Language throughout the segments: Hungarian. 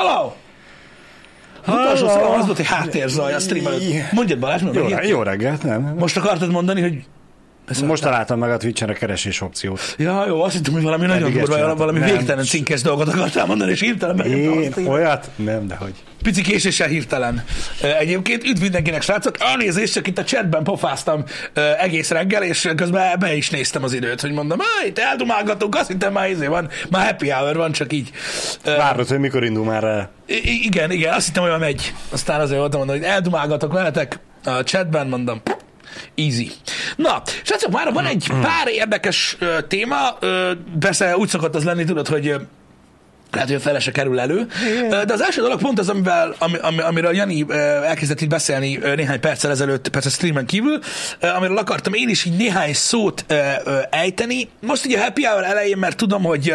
Hello! Az utolsó az volt, hogy háttérzaj a stream előtt. Mondjad Balázs, mert Jó, jó reggelt, nem? Most akartad mondani, hogy... Most találtam meg a Twitch-en a keresés opciót. Ja, jó, azt hittem, hogy valami nagyon Eddig ezt durva, valami Nem. végtelen cinkes dolgot akartál mondani, és hirtelen bejöttem Én olyat? Nem, de hogy. Pici késéssel hirtelen. Egyébként üdv mindenkinek, srácok. Elnézést, csak itt a chatben pofáztam egész reggel, és közben be is néztem az időt, hogy mondom, "Á, itt eldumálgatunk, azt hittem már izé van, már happy hour van, csak így. Várod, hogy mikor indul már el. I- i- igen, igen, azt hittem, hogy már megy. Aztán azért voltam mondani, hogy eldumálgatok veletek a chatben, mondom, easy. Na, srácok, már van egy pár érdekes ö, téma, ö, persze úgy szokott az lenni, tudod, hogy ö, lehet, hogy a fele se kerül elő. De az első dolog pont az, amivel, ami, ami, amiről Jani elkezdett itt beszélni néhány perccel ezelőtt, persze streamen kívül, amiről akartam én is így néhány szót ejteni. Most ugye a happy hour elején, mert tudom, hogy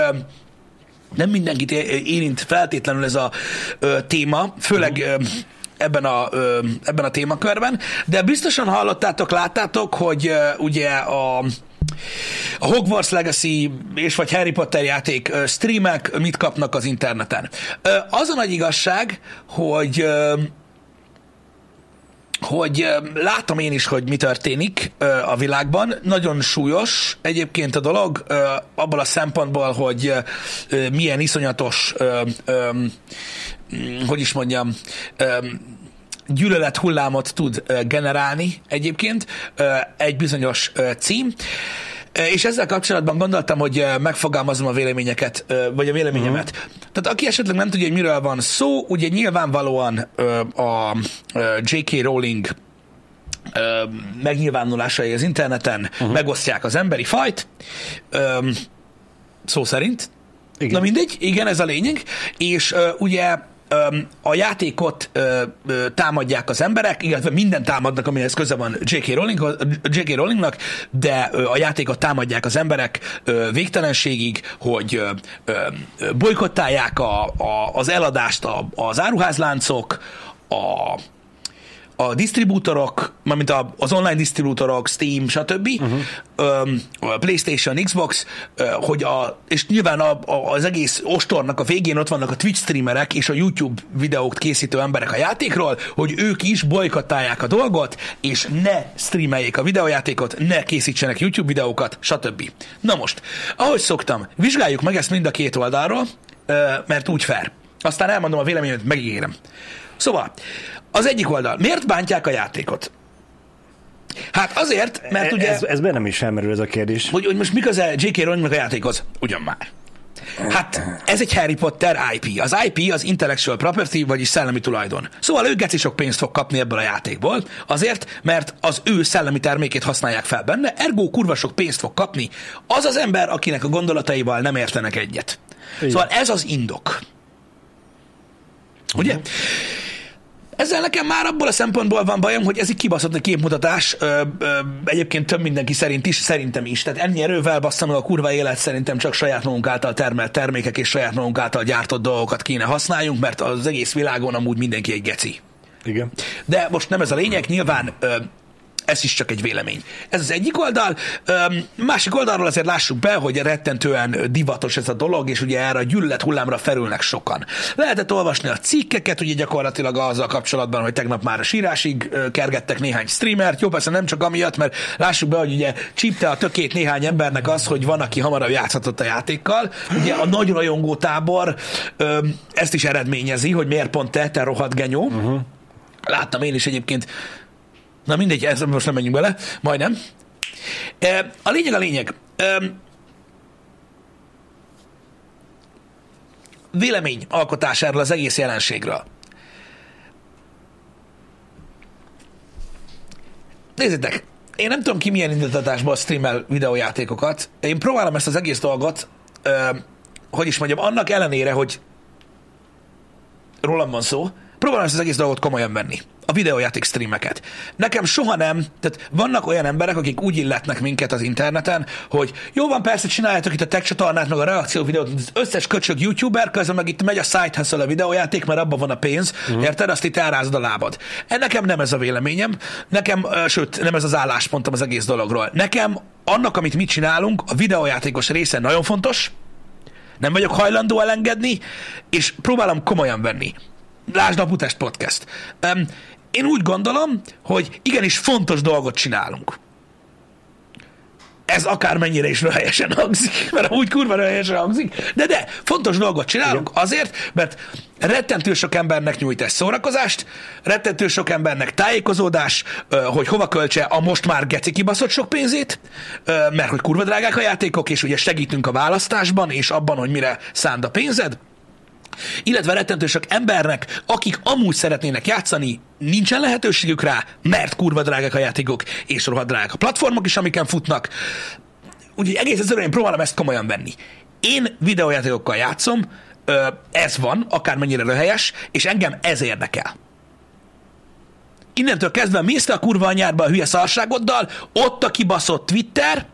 nem mindenkit érint feltétlenül ez a ö, téma, főleg ö, ebben a, ebben a témakörben, de biztosan hallottátok, láttátok, hogy ugye a a Hogwarts Legacy és vagy Harry Potter játék streamek mit kapnak az interneten. Az a nagy igazság, hogy hogy látom én is, hogy mi történik a világban. Nagyon súlyos egyébként a dolog, ö, abból a szempontból, hogy milyen iszonyatos, hogy is mondjam, gyűlölet hullámot tud ö, generálni egyébként ö, egy bizonyos ö, cím. És ezzel kapcsolatban gondoltam, hogy megfogalmazom a véleményeket, vagy a véleményemet. Uh-huh. Tehát aki esetleg nem tudja, hogy miről van szó, ugye nyilvánvalóan a J.K. Rowling megnyilvánulásai az interneten uh-huh. megosztják az emberi fajt, szó szerint. Igen. Na mindegy, igen, ez a lényeg. És ugye a játékot támadják az emberek, illetve minden támadnak, amihez köze van J.K. Rowling, J.K. Rowlingnak, de a játékot támadják az emberek végtelenségig, hogy bolykottálják a, a, az eladást a, az áruházláncok, a, a disztribútorok, mármint az online disztribútorok, Steam, stb., uh-huh. a PlayStation, Xbox, hogy a, és nyilván a, a, az egész ostornak a végén ott vannak a Twitch streamerek és a YouTube videót készítő emberek a játékról, hogy ők is bolykottálják a dolgot, és ne streameljék a videójátékot, ne készítsenek YouTube videókat, stb. Na most, ahogy szoktam, vizsgáljuk meg ezt mind a két oldalról, mert úgy fair. Aztán elmondom a véleményemet, megígérem. Szóval, az egyik oldal. Miért bántják a játékot? Hát azért, mert ugye, Ez, ez bennem is felmerül ez a kérdés. hogy, hogy most mi köze J.K. Rowlingnak a játékhoz? Ugyan már. Hát ez egy Harry Potter IP. Az IP az intellectual property, vagyis szellemi tulajdon. Szóval ő geci sok pénzt fog kapni ebből a játékból, azért, mert az ő szellemi termékét használják fel benne, ergo kurva sok pénzt fog kapni az az ember, akinek a gondolataival nem értenek egyet. Igen. Szóval ez az indok. Ugye? Ezzel nekem már abból a szempontból van bajom, hogy ez egy kibaszott egy képmutatás, ö, ö, egyébként több mindenki szerint is, szerintem is. Tehát ennyi erővel basszam a kurva élet, szerintem csak saját magunk által termelt termékek és saját magunk által gyártott dolgokat kéne használjunk, mert az egész világon amúgy mindenki egy geci. Igen. De most nem ez a lényeg, nyilván ö, ez is csak egy vélemény. Ez az egyik oldal. Másik oldalról azért lássuk be, hogy rettentően divatos ez a dolog, és ugye erre a gyűlölet hullámra felülnek sokan. Lehetett olvasni a cikkeket, ugye gyakorlatilag azzal kapcsolatban, hogy tegnap már a sírásig kergettek néhány streamert. Jó, persze nem csak amiatt, mert lássuk be, hogy ugye csípte a tökét néhány embernek az, hogy van, aki hamarabb játszhatott a játékkal. Ugye a nagy rajongó tábor ezt is eredményezi, hogy miért pont te, te rohadt genyó. Uh-huh. Láttam én is egyébként Na mindegy, ez most nem menjünk bele, majdnem. A lényeg a lényeg. Vélemény alkotásáról az egész jelenségről. Nézzétek, én nem tudom ki milyen indítatásból streamel videójátékokat. Én próbálom ezt az egész dolgot, hogy is mondjam, annak ellenére, hogy rólam van szó, próbálom ezt az egész dolgot komolyan venni. A videójáték streameket. Nekem soha nem, tehát vannak olyan emberek, akik úgy illetnek minket az interneten, hogy jó van, persze csináljátok itt a tech csatornát, meg a reakció videót, az összes köcsög youtuber, közben meg itt megy a side hustle a videójáték, mert abban van a pénz, uh-huh. érted? Azt itt elrázod a lábad. E, Nekem nem ez a véleményem, nekem, sőt, nem ez az álláspontom az egész dologról. Nekem annak, amit mi csinálunk, a videójátékos része nagyon fontos, Nem vagyok hajlandó elengedni, és próbálom komolyan venni. Lásd a Putest Podcast. Um, én úgy gondolom, hogy igenis fontos dolgot csinálunk. Ez akármennyire is helyesen hangzik, mert úgy kurva helyesen hangzik, de de, fontos dolgot csinálunk Igen. azért, mert rettentő sok embernek nyújt ez szórakozást, rettentő sok embernek tájékozódás, hogy hova költse a most már geci kibaszott sok pénzét, mert hogy kurva drágák a játékok, és ugye segítünk a választásban, és abban, hogy mire szánd a pénzed, illetve rettentő sok embernek, akik amúgy szeretnének játszani, nincsen lehetőségük rá, mert kurva drágák a játékok, és rohadt drágák a platformok is, amiken futnak. Úgyhogy egész egyszerűen én próbálom ezt komolyan venni. Én videójátékokkal játszom, ez van, akármennyire röhelyes, és engem ez érdekel. Innentől kezdve mész te a kurva anyárba a hülye szarságoddal, ott a kibaszott Twitter,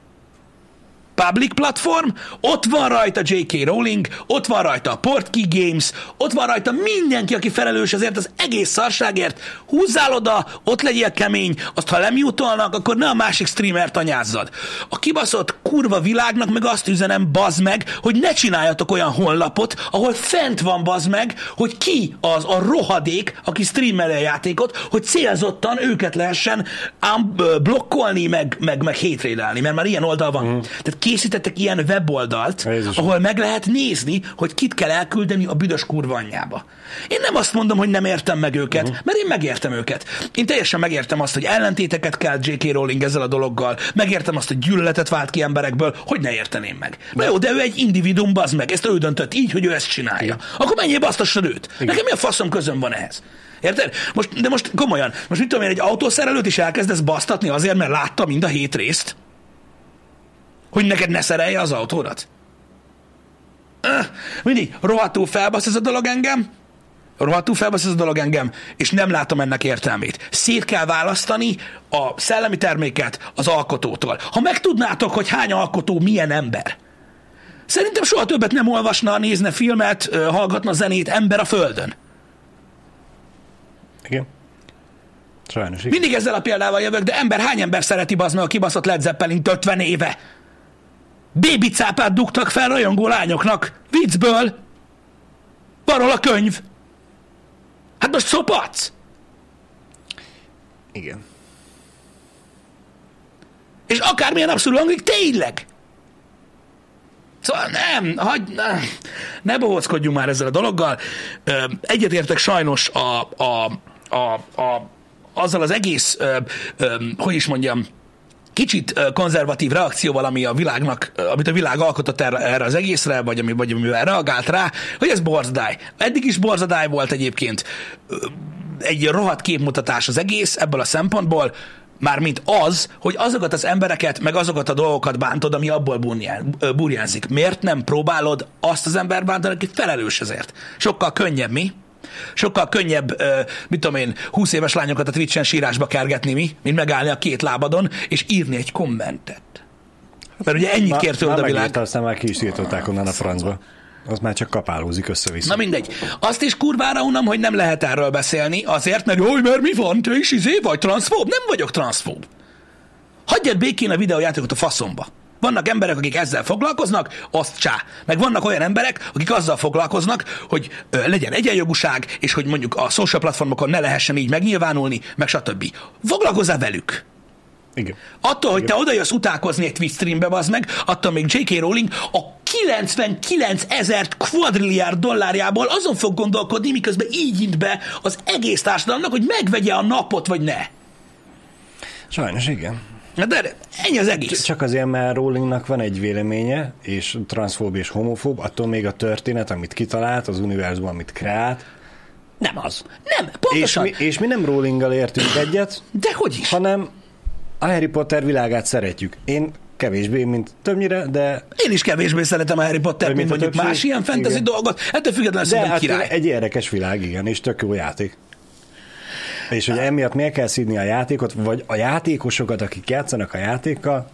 public platform, ott van rajta J.K. Rowling, ott van rajta a Portkey Games, ott van rajta mindenki, aki felelős azért az egész szarságért. Húzzál oda, ott legyél kemény, azt ha lemutolnak, akkor ne a másik streamert anyázzad. A kibaszott kurva világnak meg azt üzenem, bazd meg, hogy ne csináljatok olyan honlapot, ahol fent van bazd meg, hogy ki az a rohadék, aki streameli a játékot, hogy célzottan őket lehessen ám blokkolni, meg, meg, meg hétrédelni, mert már ilyen oldal van. Mm. Tehát készítettek ilyen weboldalt, Jézus. ahol meg lehet nézni, hogy kit kell elküldeni a büdös kurva anyjába. Én nem azt mondom, hogy nem értem meg őket, uh-huh. mert én megértem őket. Én teljesen megértem azt, hogy ellentéteket kell J.K. Rowling ezzel a dologgal, megértem azt, hogy gyűlöletet vált ki emberekből, hogy ne érteném meg. Na jó, de ő egy individuum, bazd meg, ezt ő döntött így, hogy ő ezt csinálja. Igen. Akkor menjél basztassad őt. Igen. Nekem mi a faszom közön van ehhez? Érted? Most, de most komolyan, most mit tudom én, egy autószerelőt is elkezdesz basztatni azért, mert látta mind a hét részt? Hogy neked ne szerelje az autódat? Öh, mindig rohadtul felbasz ez a dolog engem, rohadtul felbasz ez a dolog engem, és nem látom ennek értelmét. Szét kell választani a szellemi terméket az alkotótól. Ha megtudnátok, hogy hány alkotó milyen ember, szerintem soha többet nem olvasna, nézne filmet, hallgatna zenét ember a földön. Igen. Sajnos. Igen. Mindig ezzel a példával jövök, de ember hány ember szereti bazd meg a kibaszott Led Zeppelin 50 éve? Bébicápát dugtak fel rajongó lányoknak. Viccből. Van a könyv. Hát most szopatsz. Igen. És akármilyen abszolút hangzik, tényleg. Szóval nem, hagy, ne, ne bohózkodjunk már ezzel a dologgal. Egyetértek sajnos a, a, a, a, azzal az egész, ö, ö, hogy is mondjam, kicsit konzervatív reakcióval, ami a világnak, amit a világ alkotott erre, az egészre, vagy, ami, vagy amivel reagált rá, hogy ez borzadály. Eddig is borzadály volt egyébként egy rohadt képmutatás az egész ebből a szempontból, mármint az, hogy azokat az embereket, meg azokat a dolgokat bántod, ami abból burjánzik. Miért nem próbálod azt az ember bántani, aki felelős ezért? Sokkal könnyebb, mi? Sokkal könnyebb, mit tudom én, 20 éves lányokat a Twitch-en sírásba kergetni mi, mint megállni a két lábadon, és írni egy kommentet. Mert ugye ennyit kért tőled a világ. aztán már ki is írtották onnan a francba. Az már csak kapálózik össze-vissza. Na mindegy. Azt is kurvára unam, hogy nem lehet erről beszélni, azért, mert jó, mert mi van, te is izé vagy transzfób? Nem vagyok transzfób. Hagyjad békén a videójátékot a faszomba. Vannak emberek, akik ezzel foglalkoznak, azt csá. Meg vannak olyan emberek, akik azzal foglalkoznak, hogy ö, legyen egyenjogúság, és hogy mondjuk a social platformokon ne lehessen így megnyilvánulni, meg stb. Foglalkozzál velük. Igen. Attól, hogy Igen. te oda jössz utálkozni egy Twitch streambe, az meg, attól még J.K. Rowling a 99 ezer kvadrilliárd dollárjából azon fog gondolkodni, miközben így int be az egész társadalomnak, hogy megvegye a napot, vagy ne. Sajnos igen. De ennyi az egész. Csak azért, mert Rowlingnak van egy véleménye, és transzfób és homofób, attól még a történet, amit kitalált, az univerzum, amit kreált, nem az. Nem, És pontosan. mi, és mi nem Rowlinggal értünk egyet, De hogy is? hanem a Harry Potter világát szeretjük. Én kevésbé, mint többnyire, de, Én is kevésbé szeretem a Harry Potter, mint mondjuk többség. más ilyen fantasy Igen. dolgot. Ettől függetlenül de szerintem hát király. egy érdekes világ, igen, és tök jó játék. És hogy emiatt miért kell szídni a játékot, vagy a játékosokat, akik játszanak a játékkal,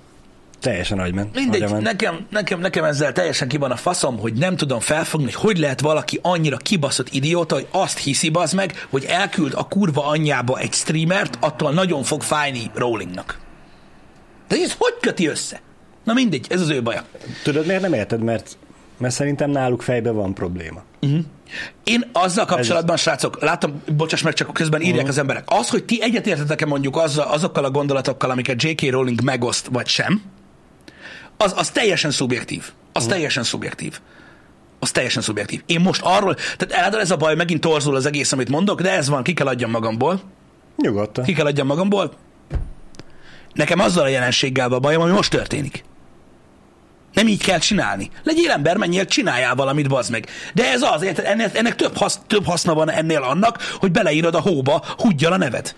teljesen agyment. Mindegy, agyament. nekem, nekem, nekem ezzel teljesen ki van a faszom, hogy nem tudom felfogni, hogy hogy lehet valaki annyira kibaszott idióta, hogy azt hiszi bazd meg, hogy elküld a kurva anyjába egy streamert, attól nagyon fog fájni Rowlingnak. De ez hogy köti össze? Na mindegy, ez az ő baja. Tudod, miért nem érted? Mert Mert szerintem náluk fejben van probléma. Én azzal kapcsolatban, Ez... srácok, látom, bocsáss meg, csak közben írják uh-huh. az emberek. Az, hogy ti egyetértetek-e mondjuk azzal, azokkal a gondolatokkal, amiket J.K. Rowling megoszt, vagy sem, az, az teljesen szubjektív. Az uh-huh. teljesen szubjektív. Az teljesen szubjektív. Én most arról, tehát eládol ez a baj, megint torzul az egész, amit mondok, de ez van, ki kell adjam magamból. Nyugodtan. Ki kell adjam magamból. Nekem azzal a jelenséggel van bajom, ami most történik. Nem így kell csinálni. Legyél ember, menjél, csináljál valamit, bazd meg. De ez az, érted? Ennek, ennek több, hasz, több haszna van ennél annak, hogy beleírod a hóba, húgyjal a neved.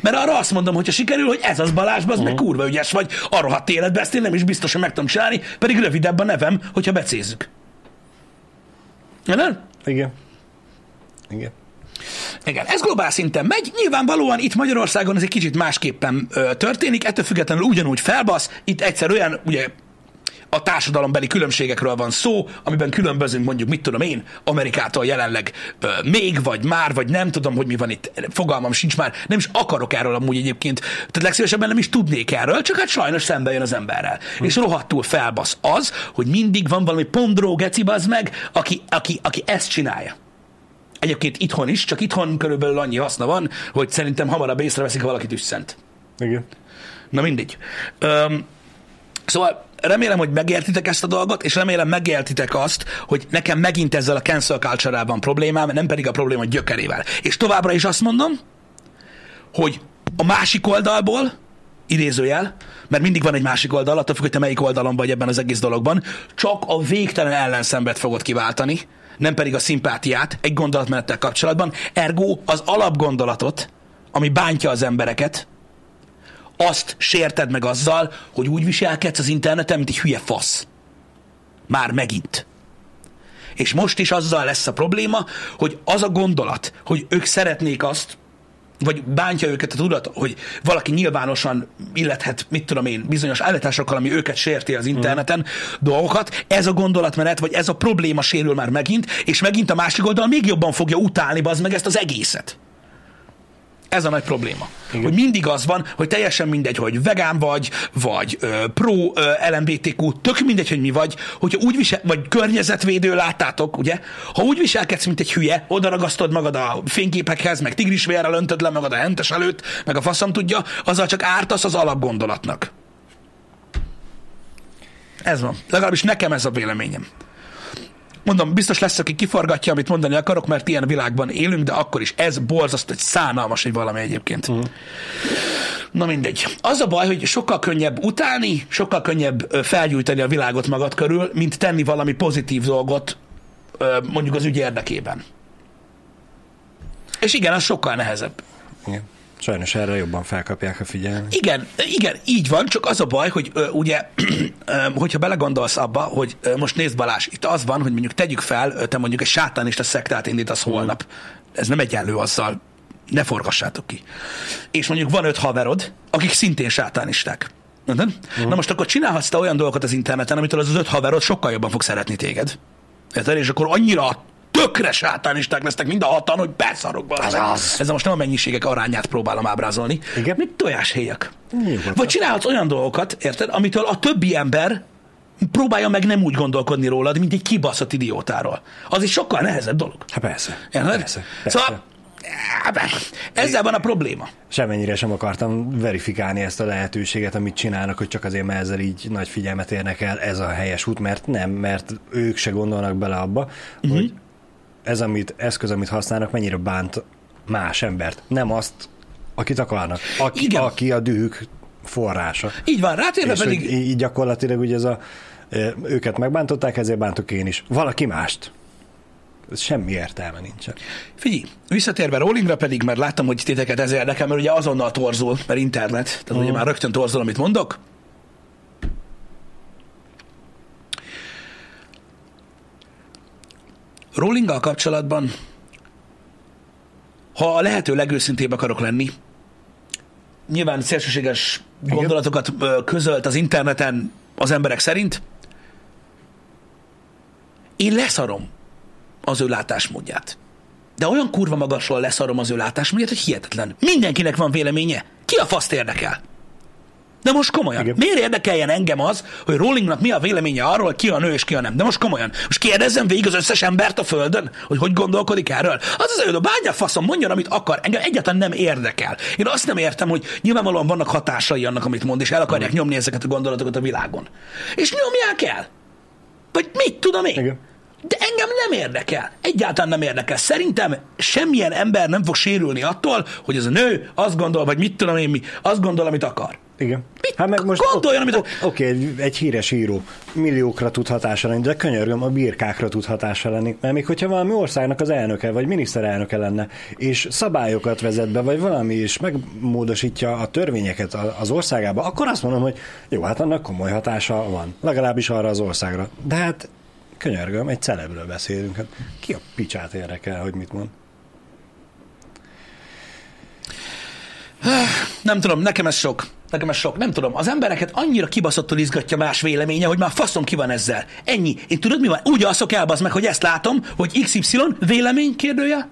Mert arra azt mondom, hogyha sikerül, hogy ez az Balázs, az uh-huh. meg kurva ügyes vagy, arra hat életbe, ezt én nem is biztos, hogy meg tudom csinálni, pedig rövidebb a nevem, hogyha becézzük. Nem? Igen. Igen. Igen, ez globál szinten megy. Nyilvánvalóan itt Magyarországon ez egy kicsit másképpen ö, történik, ettől függetlenül ugyanúgy felbasz. Itt egyszer olyan, ugye a társadalombeli különbségekről van szó, amiben különbözünk mondjuk, mit tudom én, Amerikától jelenleg ö, még, vagy már, vagy nem tudom, hogy mi van itt, fogalmam sincs már, nem is akarok erről amúgy egyébként, tehát legszívesebben nem is tudnék erről, csak hát sajnos szembe jön az emberrel. Hm. És rohadtul felbasz az, hogy mindig van valami pondró geci meg, aki, aki, aki ezt csinálja. Egyébként itthon is, csak itthon körülbelül annyi haszna van, hogy szerintem hamarabb észreveszik, ha valakit üsszent. Igen. Na mindegy. Öm, szóval remélem, hogy megértitek ezt a dolgot, és remélem megértitek azt, hogy nekem megint ezzel a cancel culture van problémám, nem pedig a probléma gyökerével. És továbbra is azt mondom, hogy a másik oldalból, idézőjel, mert mindig van egy másik oldal, attól függ, hogy te melyik oldalon vagy ebben az egész dologban, csak a végtelen ellenszembet fogod kiváltani, nem pedig a szimpátiát egy gondolatmenettel kapcsolatban. Ergo az alapgondolatot, ami bántja az embereket, azt sérted meg azzal, hogy úgy viselkedsz az interneten, mint egy hülye fasz. Már megint. És most is azzal lesz a probléma, hogy az a gondolat, hogy ők szeretnék azt, vagy bántja őket a tudat, hogy valaki nyilvánosan illethet, mit tudom én, bizonyos állításokkal, ami őket sérti az interneten, mm. dolgokat, ez a gondolatmenet, vagy ez a probléma sérül már megint, és megint a másik oldal még jobban fogja utálni, az meg ezt az egészet. Ez a nagy probléma. Igen. Hogy mindig az van, hogy teljesen mindegy, hogy vegán vagy, vagy ö, pro ö, LMBTQ, tök mindegy, hogy mi vagy, hogyha úgy visel, vagy környezetvédő, láttátok, ugye? Ha úgy viselkedsz, mint egy hülye, oda ragasztod magad a fényképekhez, meg tigrisvérrel öntöd le magad a hentes előtt, meg a faszom tudja, azzal csak ártasz az alapgondolatnak. Ez van. Legalábbis nekem ez a véleményem. Mondom, biztos lesz, aki kiforgatja, amit mondani akarok, mert ilyen világban élünk, de akkor is ez borzasztó, egy szánalmas egy valami egyébként. Uh-huh. Na mindegy. Az a baj, hogy sokkal könnyebb utálni, sokkal könnyebb felgyújtani a világot magad körül, mint tenni valami pozitív dolgot mondjuk az ügy érdekében. És igen, az sokkal nehezebb. Igen. Sajnos erre jobban felkapják a figyelmet. Igen, igen, így van, csak az a baj, hogy ö, ugye, ö, hogyha belegondolsz abba, hogy ö, most nézd Balázs, itt az van, hogy mondjuk tegyük fel, te mondjuk egy sátánista szektát indítasz holnap. Ez nem egyenlő azzal, ne forgassátok ki. És mondjuk van öt haverod, akik szintén sátánisták. Uh-huh. Na most akkor csinálhatsz te olyan dolgokat az interneten, amitől az, az öt haverod sokkal jobban fog szeretni téged. Érted? És akkor annyira tökre sátánisták lesznek mind a hatan, hogy beszarok be. Ez az. Ezzel most nem a mennyiségek arányát próbálom ábrázolni. Igen? Mint tojáshéjak. Vagy csinálhatsz olyan dolgokat, érted, amitől a többi ember próbálja meg nem úgy gondolkodni rólad, mint egy kibaszott idiótáról. Az is sokkal nehezebb dolog. Hát persze. Érted? Persze, persze. Szóval ezzel van a probléma. Semennyire sem akartam verifikálni ezt a lehetőséget, amit csinálnak, hogy csak azért, mert ezzel így nagy figyelmet érnek el, ez a helyes út, mert nem, mert ők se gondolnak bele abba, uh-huh. hogy ez amit, eszköz, amit használnak, mennyire bánt más embert. Nem azt, akit akarnak. Aki, Igen. aki a dühük forrása. Így van, rátérve és pedig... Így gyakorlatilag ugye ez a, őket megbántották, ezért bántok én is. Valaki mást. Ez semmi értelme nincsen. Figyelj, visszatérve Rollingra pedig, mert láttam, hogy titeket ez érdekel, mert ugye azonnal torzul, mert internet, tehát uh-huh. ugye már rögtön torzul, amit mondok. Rollinggal kapcsolatban, ha a lehető legőszintébb akarok lenni, nyilván szélsőséges Igen. gondolatokat közölt az interneten az emberek szerint, én leszarom az ő látásmódját. De olyan kurva magasról leszarom az ő látásmódját, hogy hihetetlen. Mindenkinek van véleménye. Ki a faszt érdekel? De most komolyan. Igen. Miért érdekeljen engem az, hogy Rowlingnak mi a véleménye arról, ki a nő és ki a nem? De most komolyan. Most kérdezzem végig az összes embert a Földön, hogy hogy gondolkodik erről. Az az előbb, bárja faszom, mondjon, amit akar. Engem egyáltalán nem érdekel. Én azt nem értem, hogy nyilvánvalóan vannak hatásai annak, amit mond, és el akarják nyomni ezeket a gondolatokat a világon. És nyomják el. Vagy mit tudom én? Igen. De engem nem érdekel. Egyáltalán nem érdekel. Szerintem semmilyen ember nem fog sérülni attól, hogy az a nő azt gondol, vagy mit tudom én mi, azt gondol, amit akar. Igen. Mit gondoljon, amit- Oké, okay, egy, híres író milliókra tud hatása lenni, de könyörgöm, a birkákra tud hatása lenni. Mert még hogyha valami országnak az elnöke, vagy miniszterelnöke lenne, és szabályokat vezet be, vagy valami is megmódosítja a törvényeket az országába, akkor azt mondom, hogy jó, hát annak komoly hatása van. Legalábbis arra az országra. De hát könyörgöm, egy celebről beszélünk. Hát ki a picsát érdekel, hogy mit mond? Nem tudom, nekem ez sok. Nekem ez sok. Nem tudom. Az embereket annyira kibaszottul izgatja más véleménye, hogy már faszom ki van ezzel. Ennyi. Én tudod mi van? Úgy alszok el, meg, hogy ezt látom, hogy XY vélemény kérdője,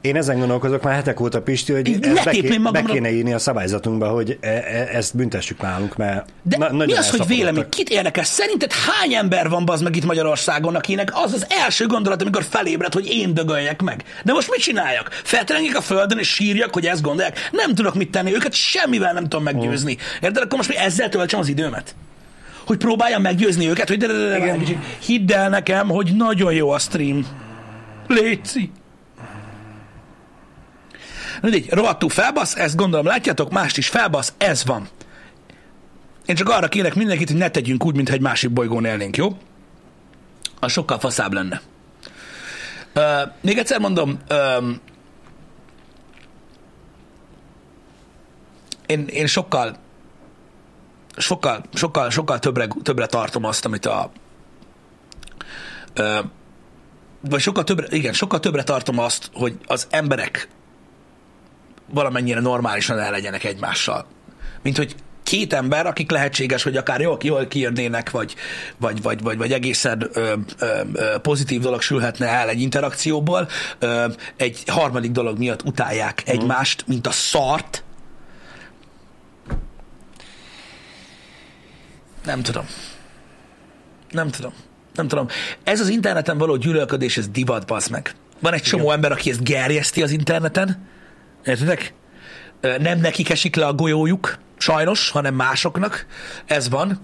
Én ezen gondolkozok már hetek óta, Pisti, hogy Így ezt be, kéne írni a szabályzatunkba, hogy e- e- ezt büntessük nálunk, mert De na- mi az, hogy vélemény? Kit érdekel? Szerinted hány ember van bazd meg itt Magyarországon, akinek az az első gondolat, amikor felébred, hogy én dögöljek meg? De most mit csináljak? Felterengek a földön és sírjak, hogy ezt gondolják? Nem tudok mit tenni, őket semmivel nem tudom meggyőzni. Érted? Akkor most mi ezzel töltsem az időmet? Hogy próbáljam meggyőzni őket, hogy de, de, de, de, de hidd el nekem, hogy nagyon jó a stream. Léci. Mindegy, rohadtul felbasz, ezt gondolom látjátok, mást is felbasz, ez van. Én csak arra kérek mindenkit, hogy ne tegyünk úgy, mintha egy másik bolygón élnénk, jó? Az sokkal faszább lenne. Uh, még egyszer mondom, um, én, én sokkal, sokkal, sokkal, sokkal többre, többre tartom azt, amit a uh, vagy sokkal többre, igen, sokkal többre tartom azt, hogy az emberek valamennyire normálisan el legyenek egymással. Mint hogy két ember, akik lehetséges, hogy akár jól, jól kiérnének, vagy, vagy, vagy, vagy, vagy egészen ö, ö, pozitív dolog sülhetne el egy interakcióból, ö, egy harmadik dolog miatt utálják Mhm. egymást, mint a szart. Nem tudom. Nem tudom. Nem tudom. Ez az interneten való gyűlölködés, ez divat, bazd meg. Van egy csomó ember, aki ezt gerjeszti az interneten, Értitek? Ö, Nem nekik esik le a golyójuk, sajnos, hanem másoknak. Ez van.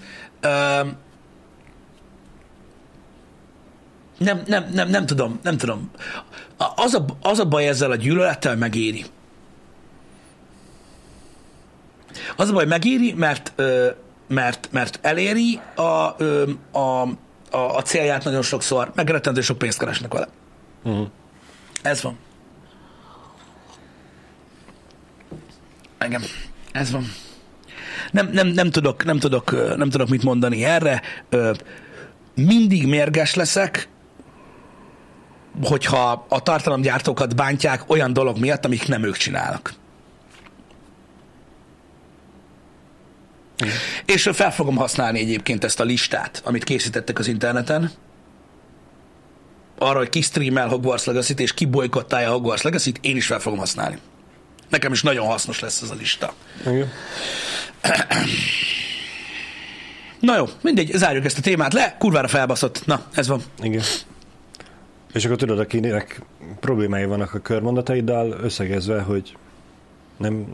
Nem, nem, nem, nem tudom, nem tudom. Az a, az a baj ezzel a gyűlölettel megéri. Az a baj megéri, mert, mert, mert eléri a, a, a, a célját nagyon sokszor, meg rettentő sok pénzt keresnek vele. Uh-huh. Ez van. Igen, ez van. Nem, nem, nem, tudok, nem, tudok, nem tudok mit mondani erre. Mindig mérges leszek, hogyha a tartalomgyártókat bántják olyan dolog miatt, amik nem ők csinálnak. És fel fogom használni egyébként ezt a listát, amit készítettek az interneten, arra, hogy ki streamel Hogwarts Legacy-t, és ki bolykottálja Hogwarts Legacy-t, én is fel fogom használni. Nekem is nagyon hasznos lesz ez a lista. Igen. Na jó, mindegy, zárjuk ezt a témát le, kurvára felbaszott. Na, ez van. Igen. És akkor tudod, akinek problémái vannak a körmondataiddal, összegezve, hogy nem,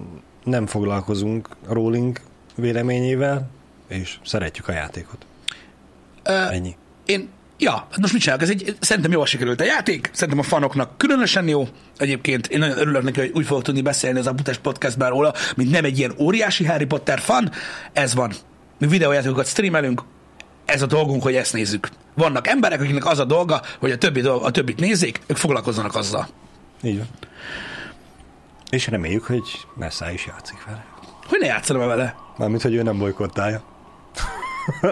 nem foglalkozunk a Rowling véleményével, és szeretjük a játékot. Ö, Ennyi. én, ja, most mit csinálok? Ez egy, szerintem jól sikerült a játék, szerintem a fanoknak különösen jó. Egyébként én nagyon örülök neki, hogy úgy fogok tudni beszélni az Abutás podcastben róla, mint nem egy ilyen óriási Harry Potter fan. Ez van. Mi videójátékokat streamelünk, ez a dolgunk, hogy ezt nézzük. Vannak emberek, akiknek az a dolga, hogy a, többi dolga, a többit nézzék, ők foglalkozzanak azzal. Így van. És reméljük, hogy Messá is játszik vele. Hogy ne játszana vele? Mármint, hogy ő nem bolykottálja.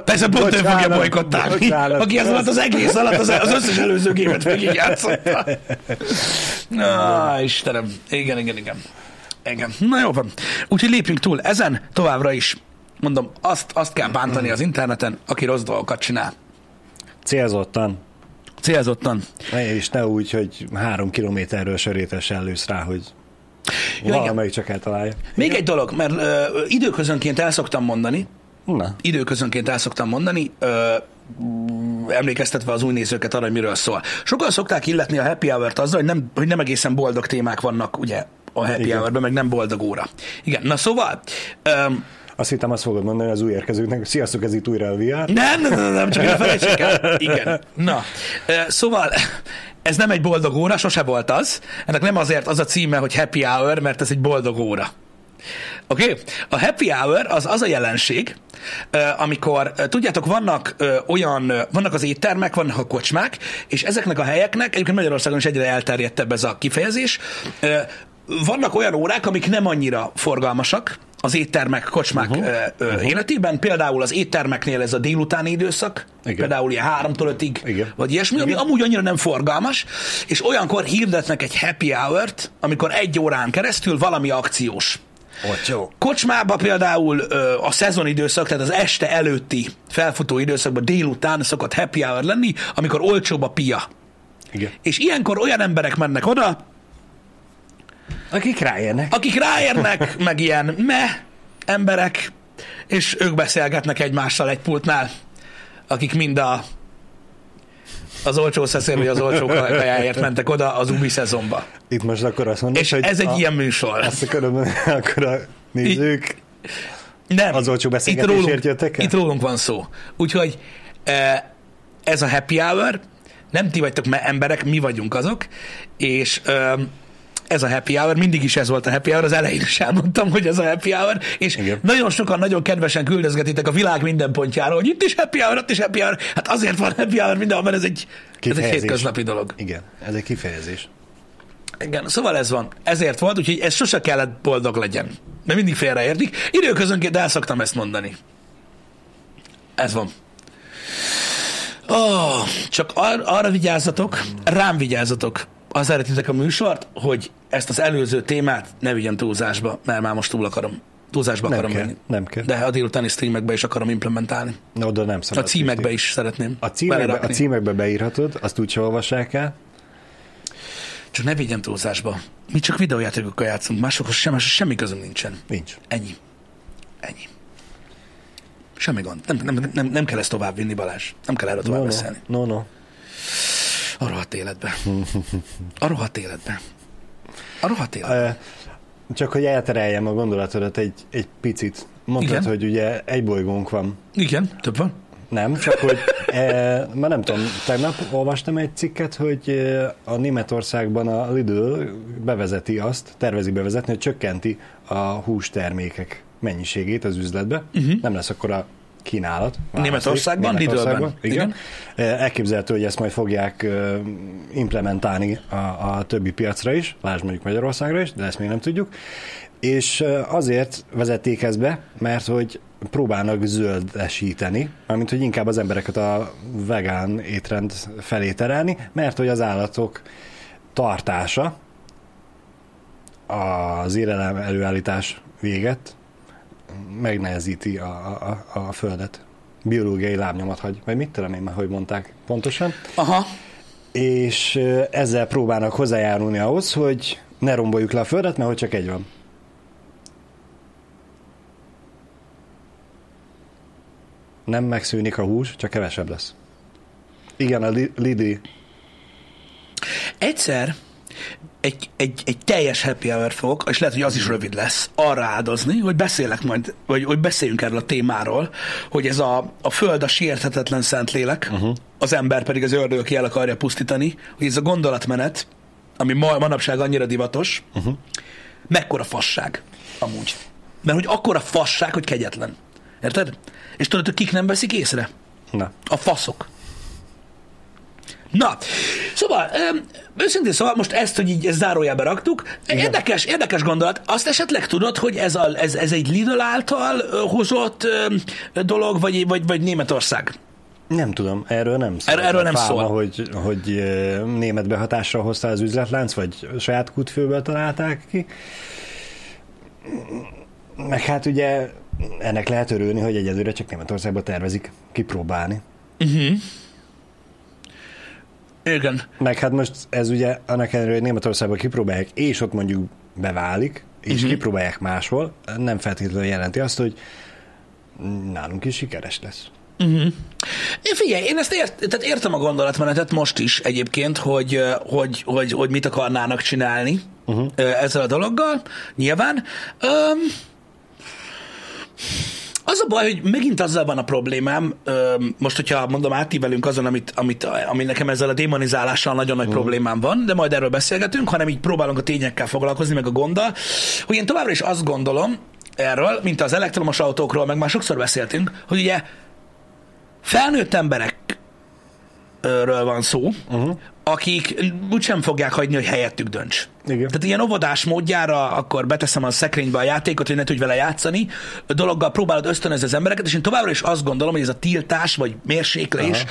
Persze pont ő fogja bolykottálni, bocsánat. aki ez alatt az egész alatt az, az összes előző gémet végig játszotta. Na, Istenem. Igen, igen, igen. Igen. Na jó van. Úgyhogy lépjünk túl ezen, továbbra is. Mondom, azt, azt kell bántani az interneten, aki rossz dolgokat csinál. Célzottan. Célzottan. És ne úgy, hogy három kilométerről sörétes elősz rá, hogy igen. Valamelyik csak eltalálja. Még egy dolog, mert ö, időközönként el szoktam mondani, Na, időközönként el szoktam mondani, ö, emlékeztetve az új nézőket arra, hogy miről szól. Sokan szokták illetni a happy hour-t azzal, hogy nem, hogy nem egészen boldog témák vannak, ugye, a happy Igen. hour meg nem boldog óra. Igen, na szóval, öm, azt hittem azt fogod mondani az új érkezőknek, sziasztok, ez itt újra a VR. nem, nem, nem, nem, csak ne felejtsék el. Igen. Na, szóval ez nem egy boldog óra, sose volt az. Ennek nem azért az a címe, hogy happy hour, mert ez egy boldog óra. Oké? Okay? A happy hour az az a jelenség, amikor, tudjátok, vannak olyan, vannak az éttermek, vannak a kocsmák, és ezeknek a helyeknek, egyébként Magyarországon is egyre elterjedtebb ez a kifejezés, vannak olyan órák, amik nem annyira forgalmasak, az éttermek, kocsmák uh-huh. ö, ö, életében, például az éttermeknél ez a délutáni időszak, Igen. például ilyen háromtól ötig, Igen. vagy ilyesmi, ami amúgy annyira nem forgalmas, és olyankor hirdetnek egy happy hour-t, amikor egy órán keresztül valami akciós. Ocsó. Kocsmába például ö, a szezonidőszak, tehát az este előtti felfutó időszakban délután szokott happy hour lenni, amikor olcsóbb a pia. Igen. És ilyenkor olyan emberek mennek oda, Akik ráérnek. akik ráérnek, meg ilyen me emberek, és ők beszélgetnek egymással egy pultnál, akik mind a az olcsó szeszél, vagy az olcsó kajáért mentek oda az Ubi szezonba. Itt most akkor azt mondod, És hogy ez egy a, ilyen műsor. Azt akarom, akkor a nézők Nem. Az olcsó itt beszélgetésért rólunk, jöttek el? Itt rólunk van szó. Úgyhogy eh, ez a happy hour, nem ti vagytok emberek, mi vagyunk azok, és ez a happy hour, mindig is ez volt a happy hour, az elején is elmondtam, hogy ez a happy hour, és Igen. nagyon sokan nagyon kedvesen küldözgetitek a világ minden pontjára, hogy itt is happy hour, ott is happy hour. Hát azért van happy hour mindenhol, mert ez egy, ez egy hétköznapi dolog. Igen, ez egy kifejezés. Igen, szóval ez van. Ezért volt, úgyhogy ez sose kellett boldog legyen. Mert mindig félreértik. Időközönként el szoktam ezt mondani. Ez van. Oh, csak ar- arra vigyázzatok, rám vigyázzatok, az szeretitek a műsort, hogy ezt az előző témát ne vigyem túlzásba, mert már most túl akarom. Túlzásba Nem akarom kell, venni. nem kell. De a délutáni streamekbe is akarom implementálni. Na, oda nem szabad. A címekbe is szeretném A címekbe, a címekbe beírhatod, azt úgy se olvassák el. Csak ne vigyem túlzásba. Mi csak videójátékokkal játszunk, másokhoz sem, semmi közünk nincsen. Nincs. Ennyi. Ennyi. Semmi gond. Nem, nem, nem, nem kell ezt tovább vinni, Balázs. Nem kell erről tovább No, no, beszélni. no, no. A rohadt életbe. A rohadt életbe. A rohadt életbe. Ö, Csak hogy eltereljem a gondolatodat egy, egy picit. Mondtad, Igen. hogy ugye egy bolygónk van. Igen, több van. Nem, csak hogy e, már nem tudom, tegnap olvastam egy cikket, hogy a Németországban a Lidl bevezeti azt, tervezi bevezetni, hogy csökkenti a hústermékek mennyiségét az üzletbe. Uh-huh. Nem lesz akkor a kínálat. választék. Németországban, Lidlben. Igen. Elképzelhető, hogy ezt majd fogják implementálni a, a többi piacra is, lásd mondjuk Magyarországra is, de ezt még nem tudjuk. És azért vezették ezt be, mert hogy próbálnak zöldesíteni, mármint hogy inkább az embereket a vegán étrend felé terelni, mert hogy az állatok tartása az élelem előállítás véget megnehezíti a, a, a földet. Biológiai lábnyomat hagy, vagy mit tudom én már, hogy mondták pontosan. Aha. És ezzel próbálnak hozzájárulni ahhoz, hogy ne romboljuk le a földet, mert hogy csak egy van. Nem megszűnik a hús, csak kevesebb lesz. Igen, a Li- Lidi Egyszer egy, egy, egy teljes happy hour fogok, és lehet, hogy az is rövid lesz, arra áldozni, hogy beszélek majd, vagy hogy beszéljünk erről a témáról, hogy ez a, a föld a sérthetetlen szent lélek, uh-huh. az ember pedig az ördög, aki el akarja pusztítani, hogy ez a gondolatmenet, ami ma, manapság annyira divatos, uh-huh. mekkora fasság amúgy. Mert hogy akkora fasság, hogy kegyetlen. Érted? És tudod, hogy kik nem veszik észre? Na, A faszok. Na, szóval, őszintén szóval most ezt, hogy így ezt zárójelbe raktuk, érdekes, érdekes gondolat. Azt esetleg tudod, hogy ez, a, ez, ez egy Lidl által hozott dolog, vagy, vagy, vagy Németország? nem tudom, erről nem szól. Erről- erről nem Fáma, szól. hogy, hogy német behatásra hozta az üzletlánc, vagy saját kútfőből találták ki. Meg hát ugye ennek lehet örülni, hogy egyelőre csak Németországban tervezik kipróbálni. Igen. Meg hát most ez ugye annak ellenére, hogy Németországban kipróbálják, és ott mondjuk beválik, és uh-huh. kipróbálják máshol, nem feltétlenül jelenti azt, hogy nálunk is sikeres lesz. Uh-huh. Én figyelj, én ezt ért, tehát értem a gondolatmenetet most is egyébként, hogy, hogy, hogy, hogy mit akarnának csinálni uh-huh. ezzel a dologgal, nyilván. Um, az a baj, hogy megint azzal van a problémám, most, hogyha mondom, átívelünk azon, amit, amit, ami nekem ezzel a démonizálással nagyon nagy uh problémám van, de majd erről beszélgetünk, hanem így próbálunk a tényekkel foglalkozni, meg a gonddal, hogy én továbbra is azt gondolom erről, mint az elektromos autókról, meg már sokszor beszéltünk, hogy ugye felnőtt emberekről van szó, uh-huh akik úgysem fogják hagyni, hogy helyettük dönts. Igen. Tehát ilyen óvodás módjára akkor beteszem a szekrénybe a játékot, hogy ne tudj vele játszani, a dologgal próbálod ösztönözni az embereket, és én továbbra is azt gondolom, hogy ez a tiltás vagy mérséklés, Aha.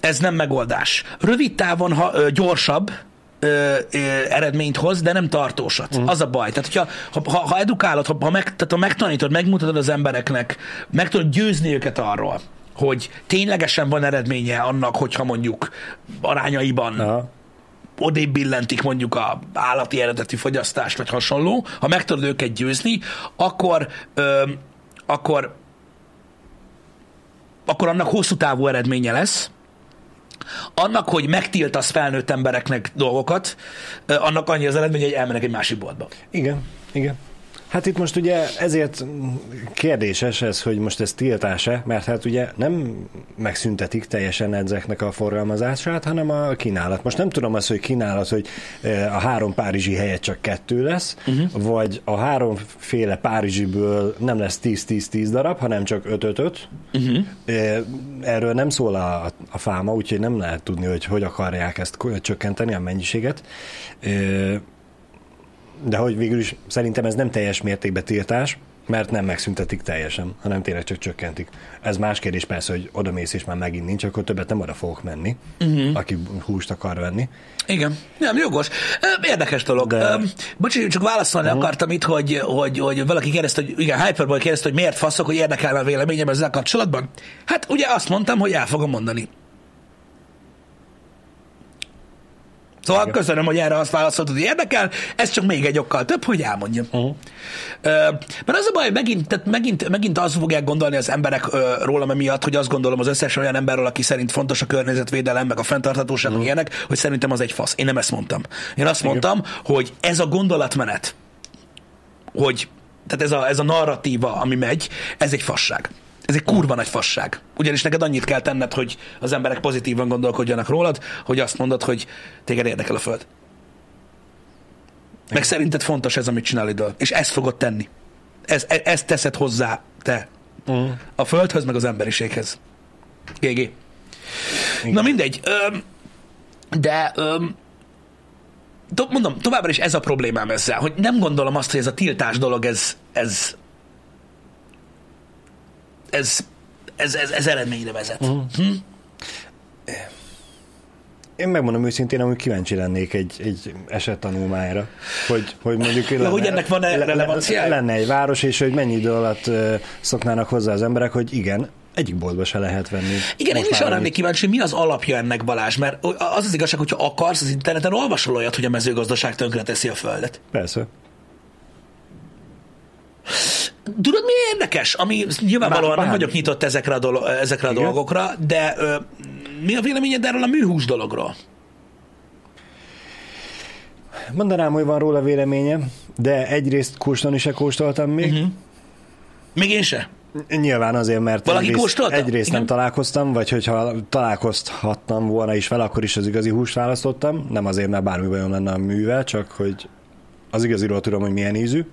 ez nem megoldás. Rövid távon ha, ö, gyorsabb, ö, ö, eredményt hoz, de nem tartósat. Uh-huh. Az a baj. Tehát, hogyha, ha, ha, ha edukálod, ha, ha, meg, tehát, ha megtanítod, megmutatod az embereknek, meg tudod győzni őket arról, hogy ténylegesen van eredménye annak, hogyha mondjuk arányaiban Aha. odébb billentik mondjuk a állati eredeti fogyasztást, vagy hasonló, ha meg tudod őket győzni, akkor, ö, akkor akkor annak hosszú távú eredménye lesz, annak, hogy megtiltasz felnőtt embereknek dolgokat, annak annyi az eredmény, hogy elmennek egy másik boltba. Igen, igen. Hát itt most ugye ezért kérdéses ez, hogy most ez tiltás-e, mert hát ugye nem megszüntetik teljesen ezeknek a forgalmazását, hanem a kínálat. Most nem tudom azt, hogy kínálat, hogy e, a három párizsi helyet csak kettő lesz, uh-huh. vagy a háromféle párizsiből nem lesz 10-10-10 darab, hanem csak 5-5-5. Uh-huh. E, erről nem szól a, a fáma, úgyhogy nem lehet tudni, hogy hogy akarják ezt csökkenteni, a mennyiséget de hogy végül is szerintem ez nem teljes mértékben tiltás, mert nem megszüntetik teljesen, hanem tényleg csak csökkentik. Ez más kérdés persze, hogy oda mész és már megint nincs, akkor többet nem oda fogok menni, uh-huh. aki húst akar venni. Igen, nem, jogos. Érdekes dolog. De... Bocsi, csak válaszolni uh-huh. akartam itt, hogy, hogy, hogy valaki kérdezte, hogy igen, Hyperboy kérdezte, hogy miért faszok, hogy érdekel a véleményem ezzel kapcsolatban. Hát ugye azt mondtam, hogy el fogom mondani. Szóval Igen. köszönöm, hogy erre azt válaszoltad, hogy érdekel, ez csak még egy okkal több, hogy elmondjam. Uh-huh. Mert az a baj, megint, tehát megint, megint az fogják gondolni az emberek rólam emiatt, hogy azt gondolom az összes olyan emberről, aki szerint fontos a környezetvédelem, meg a fenntarthatóság, uh-huh. ilyenek, hogy szerintem az egy fasz. Én nem ezt mondtam. Én azt Igen. mondtam, hogy ez a gondolatmenet, hogy tehát ez a, ez a narratíva, ami megy, ez egy fasság. Ez egy kurva nagy fasság. Ugyanis neked annyit kell tenned, hogy az emberek pozitívan gondolkodjanak rólad, hogy azt mondod, hogy téged érdekel a föld. Meg szerinted fontos ez, amit csinál idől. És ezt fogod tenni. Ez, e, ezt teszed hozzá te. Uh-huh. A földhöz, meg az emberiséghez. GG. Igen. Na mindegy. Öm, de öm, to, mondom, továbbra is ez a problémám ezzel, hogy nem gondolom azt, hogy ez a tiltás dolog, ez, ez ez, ez, ez, ez eredményre vezet. Uh-huh. Hm? Én megmondom őszintén, hogy kíváncsi lennék egy, egy esettanulmányra, hogy, hogy mondjuk... Lenne, hogy ennek van-e relevanciája? Lenne egy város, és hogy mennyi idő alatt szoknának hozzá az emberek, hogy igen, egyik boltba se lehet venni. Igen, én is arra lennék kíváncsi, hogy mi az alapja ennek, Balázs, mert az az igazság, hogyha akarsz, az interneten olvasol olyat, hogy a mezőgazdaság teszi a földet. Persze. Tudod, mi érdekes? Ami nyilvánvalóan nem vagyok nyitott ezekre a, dolo- ezekre a dolgokra, de ö, mi a véleményed erről a műhús dologról? Mondanám, hogy van róla véleményem, de egyrészt kóstolni se kóstoltam még. Uh-huh. Még én se? Nyilván azért, mert Valaki egyrészt, egyrészt nem találkoztam, vagy hogyha találkozhattam volna is vele, akkor is az igazi húst választottam. Nem azért, mert bármi bajom lenne a művel, csak hogy az igaziról tudom, hogy milyen ízű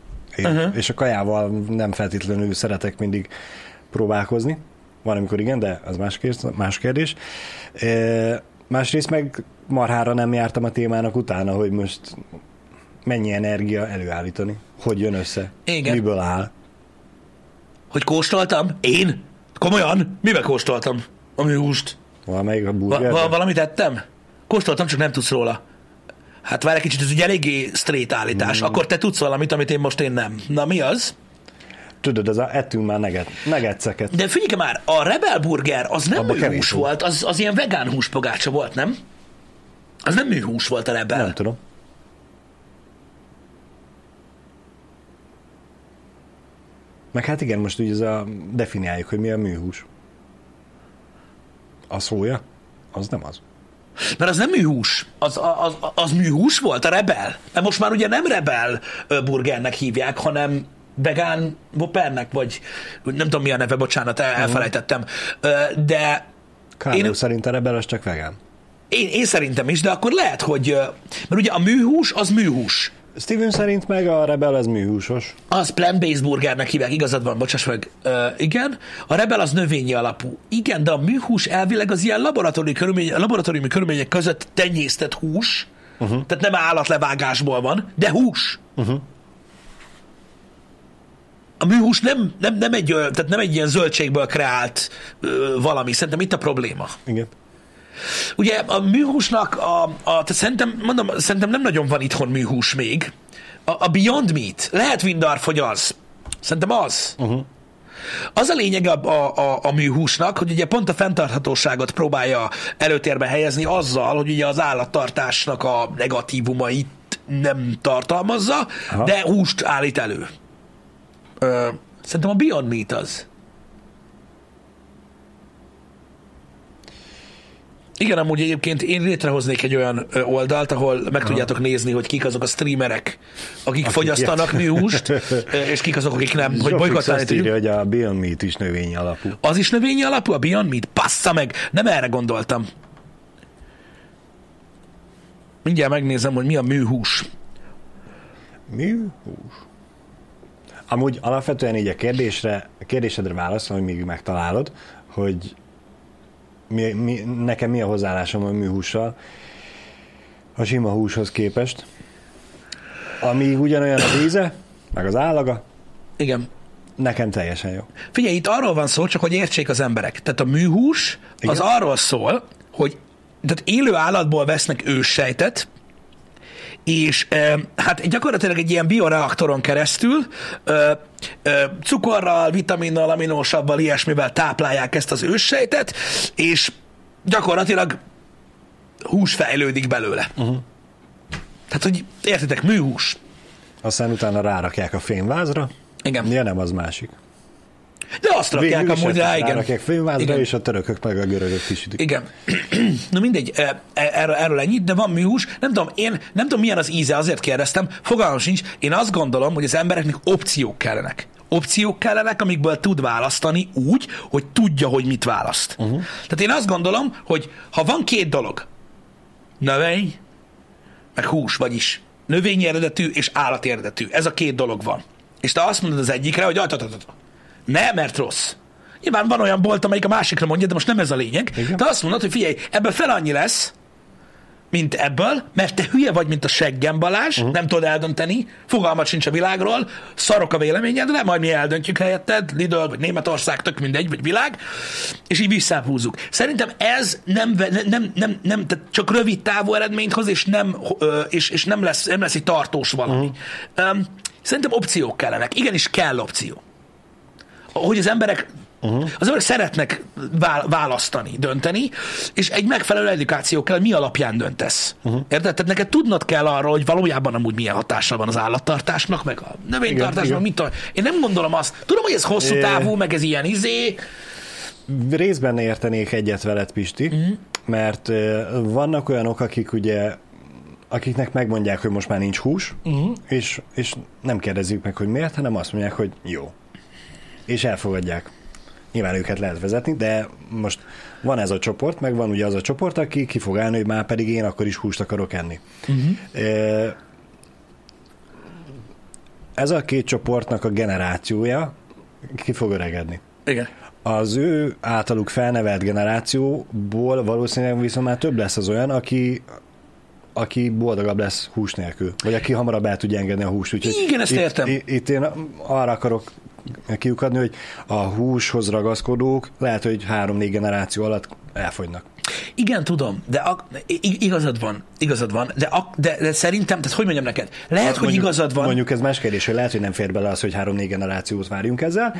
uh-huh. és a kajával nem feltétlenül szeretek mindig próbálkozni. Van, amikor igen, de az más kérdés. Más kérdés. E, másrészt meg marhára nem jártam a témának utána, hogy most mennyi energia előállítani, hogy jön össze, igen. miből áll. Hogy kóstoltam? Én? Komolyan? Mibe kóstoltam? A műhúst? Valamelyik a burger? Va- valamit ettem? Kóstoltam, csak nem tudsz róla. Hát várj egy kicsit, ez egy eléggé straight állítás. Mm. Akkor te tudsz valamit, amit én most én nem. Na mi az? Tudod, az a, ettünk már neget, negetszeket. De figyelj már, a Rebel Burger az nem Abba műhús volt, az, az ilyen vegán húspogácsa volt, nem? Az nem műhús volt a Rebel. Nem tudom. Meg hát igen, most ugye ez a, definiáljuk, hogy mi a műhús. A szója? Az nem az. Mert az nem műhús, az, az, az műhús volt, a Rebel. Mert most már ugye nem Rebel burgernek hívják, hanem vegán Whoppernek, vagy nem tudom mi a neve, bocsánat, el, elfelejtettem. De Kárló Én- szerint a rebel az csak vegán. én, én szerintem is, de akkor lehet, hogy... Mert ugye a műhús az műhús. Steven szerint meg a rebel az műhúsos. Az plant-based burgernek hívják, igazad van, bocsáss meg. Uh, igen. A Rebel az növényi alapú. Igen, de a műhús elvileg az ilyen laboratóriumi, körülmény, laboratóriumi körülmények között tenyésztett hús, uh-huh. tehát nem állatlevágásból van, de hús. Uh-huh. A műhús nem, nem, nem, egy, ö, tehát nem egy ilyen zöldségből kreált ö, valami. Szerintem itt a probléma. Igen. Ugye a műhúsnak, a, a, tehát szerintem, mondom, szerintem nem nagyon van itthon műhús még. A, a Beyond Meat, lehet Windorf, hogy az. Szerintem az. Uh-huh. Az a lényeg a, a, a, a műhúsnak, hogy ugye pont a fenntarthatóságot próbálja előtérbe helyezni azzal, hogy ugye az állattartásnak a negatívumait nem tartalmazza, Aha. de húst állít elő. Ö, szerintem a Beyond Meat az. Igen, amúgy egyébként én létrehoznék egy olyan oldalt, ahol meg tudjátok nézni, hogy kik azok a streamerek, akik, akik fogyasztanak ilyet. műhúst, és kik azok, akik nem, hogy Zsófix bolykottálni azt írja, hogy a Beyond Meat is növényi alapú. Az is növényi alapú, a Beyond Meat? Passza meg! Nem erre gondoltam. Mindjárt megnézem, hogy mi a műhús. Műhús. Amúgy alapvetően így a kérdésre, a kérdésedre válaszol, hogy még megtalálod, hogy mi, mi, nekem mi a hozzáállásom a műhússal a sima húshoz képest. Ami ugyanolyan a víze, meg az állaga, Igen. nekem teljesen jó. Figyelj, itt arról van szó, csak hogy értsék az emberek. Tehát a műhús Igen. az arról szól, hogy tehát élő állatból vesznek őssejtet, és hát gyakorlatilag egy ilyen bioreaktoron keresztül cukorral, vitaminnal, aminósabbal, ilyesmivel táplálják ezt az őssejtet, és gyakorlatilag hús fejlődik belőle. Uh-huh. Tehát, hogy értitek, műhús. Aztán utána rárakják a fémvázra, Igen. ja nem, az másik. De azt rakják Végül is amúgy rá, is igen. rárakják fémvázra, Igen. és a törökök meg a görögök kisütik. Igen. Na mindegy, e- e- erről, erről ennyit, de van műhús. Nem tudom, én nem tudom, milyen az íze, azért kérdeztem. Fogalmam sincs. Én azt gondolom, hogy az embereknek opciók kellenek. Opciók kellenek, amikből tud választani úgy, hogy tudja, hogy mit választ. Uh-huh. Tehát én azt gondolom, hogy ha van két dolog, növény, meg hús, vagyis növényi eredetű és állati eredetű. Ez a két dolog van. És te azt mondod az egyikre, hogy. Ne, mert rossz. Nyilván van olyan bolt, amelyik a másikra mondja, de most nem ez a lényeg. Igen. Te azt mondod, hogy figyelj, ebből fel annyi lesz, mint ebből, mert te hülye vagy, mint a seggem Balázs, uh-huh. nem tudod eldönteni, fogalmat sincs a világról, szarok a véleményedre, majd mi eldöntjük helyetted, Lidl, vagy Németország, tök mindegy, vagy világ, és így visszáhúzzuk. Szerintem ez nem, nem, nem, nem, nem tehát csak rövid távú eredményt hoz, és nem, és, és nem, lesz, nem lesz egy tartós valami. Uh-huh. Szerintem opciók kellenek. Igenis kell opció. Hogy az emberek Uh-huh. Az emberek szeretnek vál- választani, dönteni, és egy megfelelő edukáció kell, hogy mi alapján döntesz. Uh-huh. Érted? Tehát neked tudnod kell arról, hogy valójában amúgy milyen hatással van az állattartásnak, meg a növénytartásnak, mit tudom. Én nem gondolom azt. Tudom, hogy ez hosszú távú, meg ez ilyen izé. Részben értenék egyet veled, Pisti, uh-huh. mert vannak olyanok, akik ugye akiknek megmondják, hogy most már nincs hús, uh-huh. és, és nem kérdezzük meg, hogy miért, hanem azt mondják, hogy jó. És elfogadják. Nyilván őket lehet vezetni, de most van ez a csoport, meg van ugye az a csoport, aki ki fog állni, hogy már pedig én akkor is húst akarok enni. Uh-huh. Ez a két csoportnak a generációja ki fog öregedni Igen. az ő általuk felnevelt generációból valószínűleg viszont már több lesz az olyan, aki aki boldogabb lesz hús nélkül, vagy aki hamarabb el tudja engedni a húst. Úgyhogy Igen, ezt itt, értem. Itt, itt én arra akarok kiukadni, hogy a húshoz ragaszkodók lehet, hogy három-négy generáció alatt elfogynak. Igen, tudom, de a, igazad van, igazad van, de, a, de, de szerintem, tehát hogy mondjam neked, lehet, hogy mondjuk, igazad van, Mondjuk ez más kérdés, hogy lehet, hogy nem fér bele az, hogy három-négy generációt várjunk ezzel,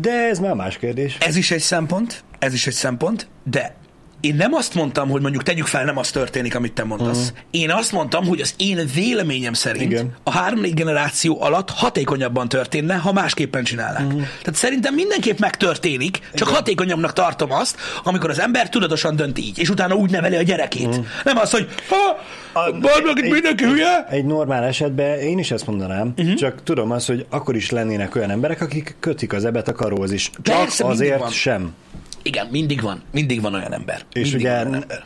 de ez már más kérdés. Ez is egy szempont, ez is egy szempont, de én nem azt mondtam, hogy mondjuk tegyük fel, nem az történik, amit te mondasz. Mm. Én azt mondtam, hogy az én véleményem szerint Igen. a három generáció alatt hatékonyabban történne, ha másképpen csinálnánk. Mm. Tehát szerintem mindenképp megtörténik, csak Igen. hatékonyabbnak tartom azt, amikor az ember tudatosan dönt így, és utána úgy neveli a gyerekét. Mm. Nem az, hogy ha, bár meg itt mindenki hülye. Egy normál esetben én is ezt mondanám, uh-huh. csak tudom azt, hogy akkor is lennének olyan emberek, akik kötik az ebet a karóhoz is. Csak Persze, azért sem. Igen, mindig van. Mindig van olyan ember. És mindig ugye van olyan ember.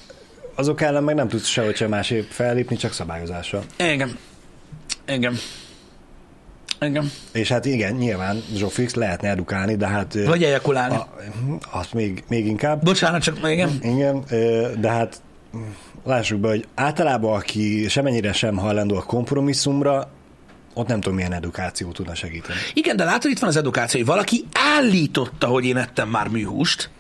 azok ellen meg nem tudsz sehogy sem másképp fellépni, csak szabályozással. Igen. Igen. Igen. És hát igen, nyilván Zsófix lehetne edukálni, de hát... Vagy ejakulálni. a, azt még, még inkább. Bocsánat, csak igen. Igen, ö, de hát lássuk be, hogy általában aki semennyire sem hajlandó a kompromisszumra, ott nem tudom, milyen edukáció tudna segíteni. Igen, de látod, itt van az edukáció, hogy valaki állította, hogy én ettem már műhúst,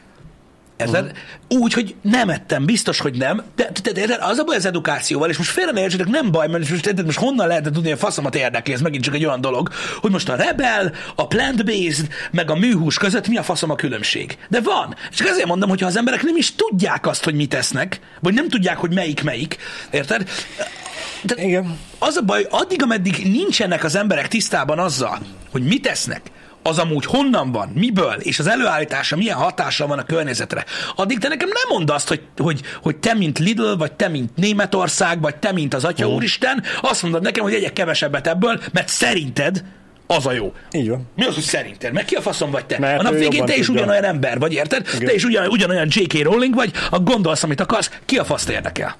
Érted? Uh-huh. Úgy, hogy nem ettem, biztos, hogy nem. De, de, de, de az a baj az edukációval, és most félre ne értsetek, nem baj, mert most, érted, most honnan lehetne tudni, hogy a faszomat érdekli, ez megint csak egy olyan dolog, hogy most a rebel, a plant-based, meg a műhús között mi a faszom a különbség. De van. És csak azért mondom, hogyha az emberek nem is tudják azt, hogy mit esznek, vagy nem tudják, hogy melyik melyik, érted? De Igen. az a baj, addig, ameddig nincsenek az emberek tisztában azzal, hogy mit tesznek, az amúgy honnan van, miből, és az előállítása milyen hatással van a környezetre, addig te nekem nem mondd azt, hogy, hogy, hogy te, mint Lidl, vagy te, mint Németország, vagy te, mint az Atya Úristen, azt mondod nekem, hogy egyek kevesebbet ebből, mert szerinted az a jó. Így van. Mi az, hogy szerinted? Meg ki a faszom vagy te? Mert a nap végén te is tudja. ugyanolyan ember vagy, érted? Igen. Te is ugyan, ugyanolyan J.K. Rowling vagy, a gondolsz, amit akarsz, ki a faszt érdekel?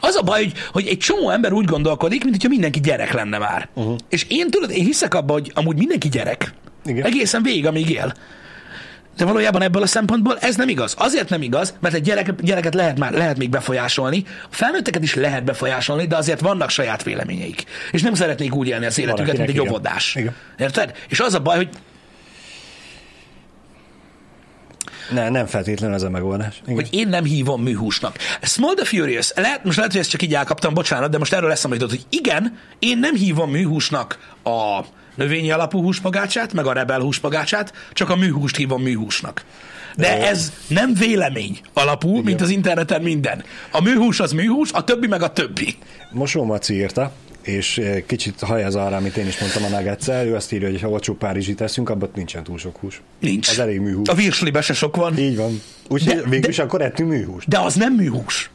Az a baj, hogy, hogy egy csomó ember úgy gondolkodik, mint hogyha mindenki gyerek lenne már. Uh-huh. És én tudod, én hiszek abba, hogy amúgy mindenki gyerek. Igen. Egészen végig, amíg él. De valójában ebből a szempontból ez nem igaz. Azért nem igaz, mert egy gyerek, gyereket lehet már lehet még befolyásolni, a felnőtteket is lehet befolyásolni, de azért vannak saját véleményeik. És nem szeretnék úgy élni az életüket, mint akinek egy óvodás. Igen. Érted? És az a baj, hogy Ne, nem feltétlenül ez a megoldás. Igen. hogy én nem hívom műhúsnak. Small the Furious, lehet, most lehet, hogy ezt csak így elkaptam, bocsánat, de most erről lesz jutott, hogy igen, én nem hívom műhúsnak a növényi alapú húspagácsát, meg a rebel húspagácsát, csak a műhúst hívom műhúsnak. De ez nem vélemény alapú, Igen. mint az interneten minden. A műhús az műhús, a többi meg a többi. Mosó Maci írta, és eh, kicsit hajaz arra, amit én is mondtam a nuggetszel, ő azt írja, hogy ha olcsó párizsit teszünk, abban nincsen túl sok hús. Nincs. Az elég műhús. A virslibe se sok van. Így van. Úgyhogy De- végül de- is akkor ettünk műhúst. De az nem műhús.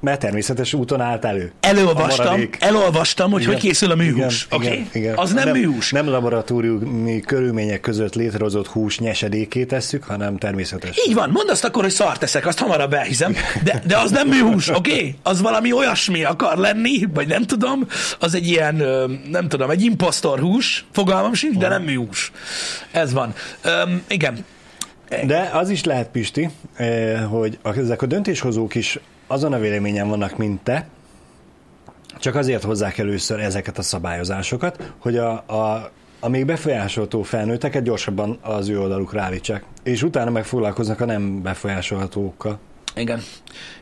Mert természetes úton állt elő. Elolvastam, elolvastam, hogy Igen. hogy készül a műhús. Igen, Oké? igen, igen. Az nem, műhús. Nem laboratóriumi körülmények között létrehozott hús nyesedékét tesszük, hanem természetes. Így van, mondd azt akkor, hogy szart teszek, azt hamarabb elhiszem, de, de az nem műhús, oké? Okay? Az valami olyasmi akar lenni, vagy nem tudom, az egy ilyen, nem tudom, egy impostor hús, fogalmam sincs, de nem műhús. Ez van. Öm, igen, De az is lehet, Pisti, eh, hogy ezek a döntéshozók is azon a véleményen vannak, mint te, csak azért hozzák először ezeket a szabályozásokat, hogy a, a, a még befolyásolható felnőtteket gyorsabban az ő oldalukra állítsák, és utána meg foglalkoznak a nem befolyásolhatókkal. igen,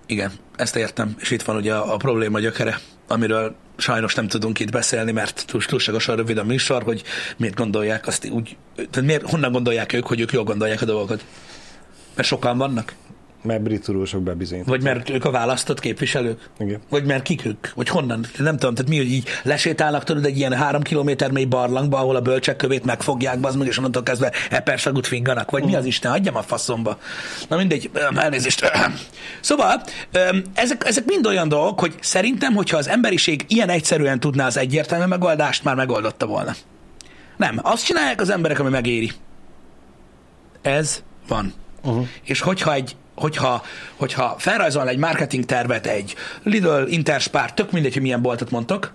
igen, ezt értem, és itt van ugye a, a probléma gyökere, amiről sajnos nem tudunk itt beszélni, mert túl- túlságosan rövid a műsor, hogy miért gondolják azt úgy, tehát miért, honnan gondolják ők, hogy ők jól gondolják a dolgokat. Mert sokan vannak? Mert brit tudósok bebizonyít. Vagy mert ők a választott képviselők? Igen. Vagy mert kik ők? Vagy honnan? Nem tudom, tehát mi, hogy így lesétálnak tudod egy ilyen három kilométer mély barlangba, ahol a bölcsek kövét megfogják, bazd meg, és onnantól kezdve epersagut finganak. Vagy mi az Isten? Adjam a faszomba. Na mindegy, elnézést. Szóval, ezek, ezek mind olyan dolgok, hogy szerintem, hogyha az emberiség ilyen egyszerűen tudná az egyértelmű megoldást, már megoldotta volna. Nem, azt csinálják az emberek, ami megéri. Ez van. Uh-huh. És hogyha egy hogyha, hogyha felrajzol egy marketing tervet, egy Lidl, Interspár, tök mindegy, hogy milyen boltot mondtok,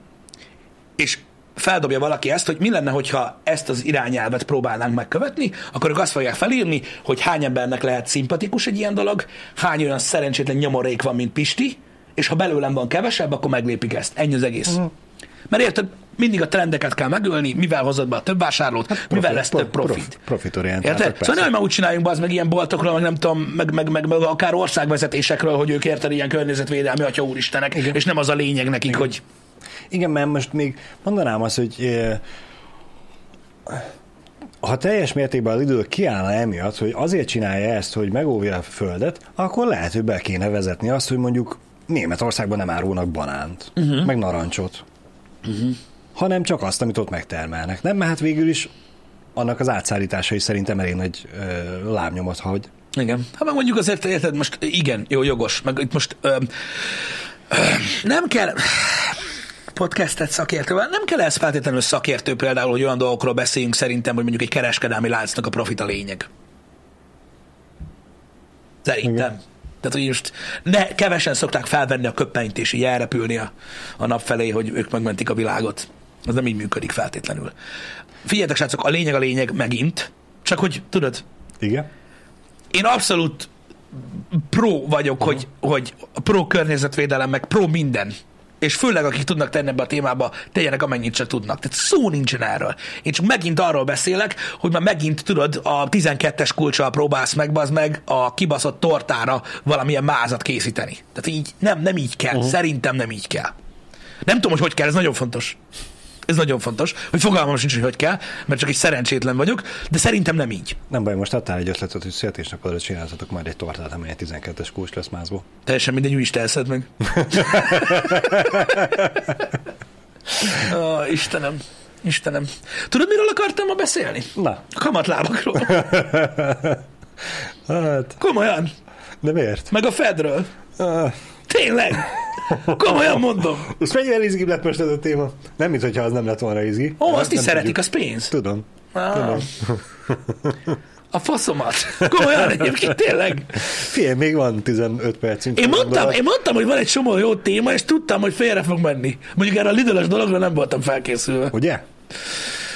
és feldobja valaki ezt, hogy mi lenne, hogyha ezt az irányelvet próbálnánk megkövetni, akkor ők azt fogják felírni, hogy hány embernek lehet szimpatikus egy ilyen dolog, hány olyan szerencsétlen nyomorék van, mint Pisti, és ha belőlem van kevesebb, akkor meglépik ezt. Ennyi az egész. Uh-huh. Mert érted, mindig a trendeket kell megölni, mivel hozod be a több vásárlót, hát mivel lesz több profit. Profitorientáltak, Érted? persze. Szóval már úgy csináljunk az meg ilyen boltokról, meg nem tudom, meg, meg, meg, meg akár országvezetésekről, hogy ők érted ilyen környezetvédelmi atya úristenek, Igen. és nem az a lényeg nekik, Igen. hogy Igen, mert most még mondanám azt, hogy eh, ha teljes mértékben a Lidl kiállna emiatt, hogy azért csinálja ezt, hogy megóvja a földet, akkor lehet, hogy be kéne vezetni azt, hogy mondjuk Németországban nem árulnak banánt, uh-huh. meg narancsot, uh-huh. Hanem csak azt, amit ott megtermelnek. Nem, mert hát végül is annak az átszállítása is szerintem elég nagy ö, lábnyomot hagy. Igen. Hát meg mondjuk azért, érted, most igen, jó, jogos, meg itt most ö, ö, nem kell podcastet szakértővel, nem kell ez feltétlenül szakértő például, hogy olyan dolgokról beszéljünk szerintem, hogy mondjuk egy kereskedelmi láncnak a profit a lényeg. Szerintem. Igen. Tehát, hogy most ne, kevesen szokták felvenni a köppenyt és így elrepülni a, a nap felé, hogy ők megmentik a világot. Ez nem így működik feltétlenül. Figyeljetek, srácok, a lényeg a lényeg megint, csak hogy tudod, Igen. én abszolút pro vagyok, uh-huh. hogy, hogy pro környezetvédelem, meg pro minden. És főleg, akik tudnak tenni ebbe a témába, tegyenek amennyit se tudnak. Tehát szó nincsen erről. Én csak megint arról beszélek, hogy már megint, tudod, a 12-es kulcsal próbálsz meg, az meg a kibaszott tortára valamilyen mázat készíteni. Tehát így nem, nem így kell. Uh-huh. Szerintem nem így kell. Nem tudom, hogy hogy kell, ez nagyon fontos. Ez nagyon fontos, hogy fogalmam sincs, hogy hogy kell, mert csak egy szerencsétlen vagyok, de szerintem nem így. Nem baj, most adtál egy ötletet, hogy születésnapodra csináltatok majd egy tortát, amely 12-es kulcs lesz mázból. Teljesen mindegy, is telszed meg. Ó, Istenem. Istenem. Tudod, miről akartam ma beszélni? Na. A kamatlábakról. Hát, Komolyan. de miért? Meg a Fedről. Ah, Tényleg. Komolyan mondom. Most mennyivel izgibb lett most ez a téma? Nem, mint hogyha az nem lett volna izgi. Ó, azt is szeretik, az pénz. Tudom. Tudom. a faszomat. Komolyan egyébként, tényleg. Figyelj, még van 15 percünk. Én mondtam, Gondolat. én mondtam, hogy van egy csomó jó téma, és tudtam, hogy félre fog menni. Mondjuk erre a lidl dologra nem voltam felkészülve. Ugye?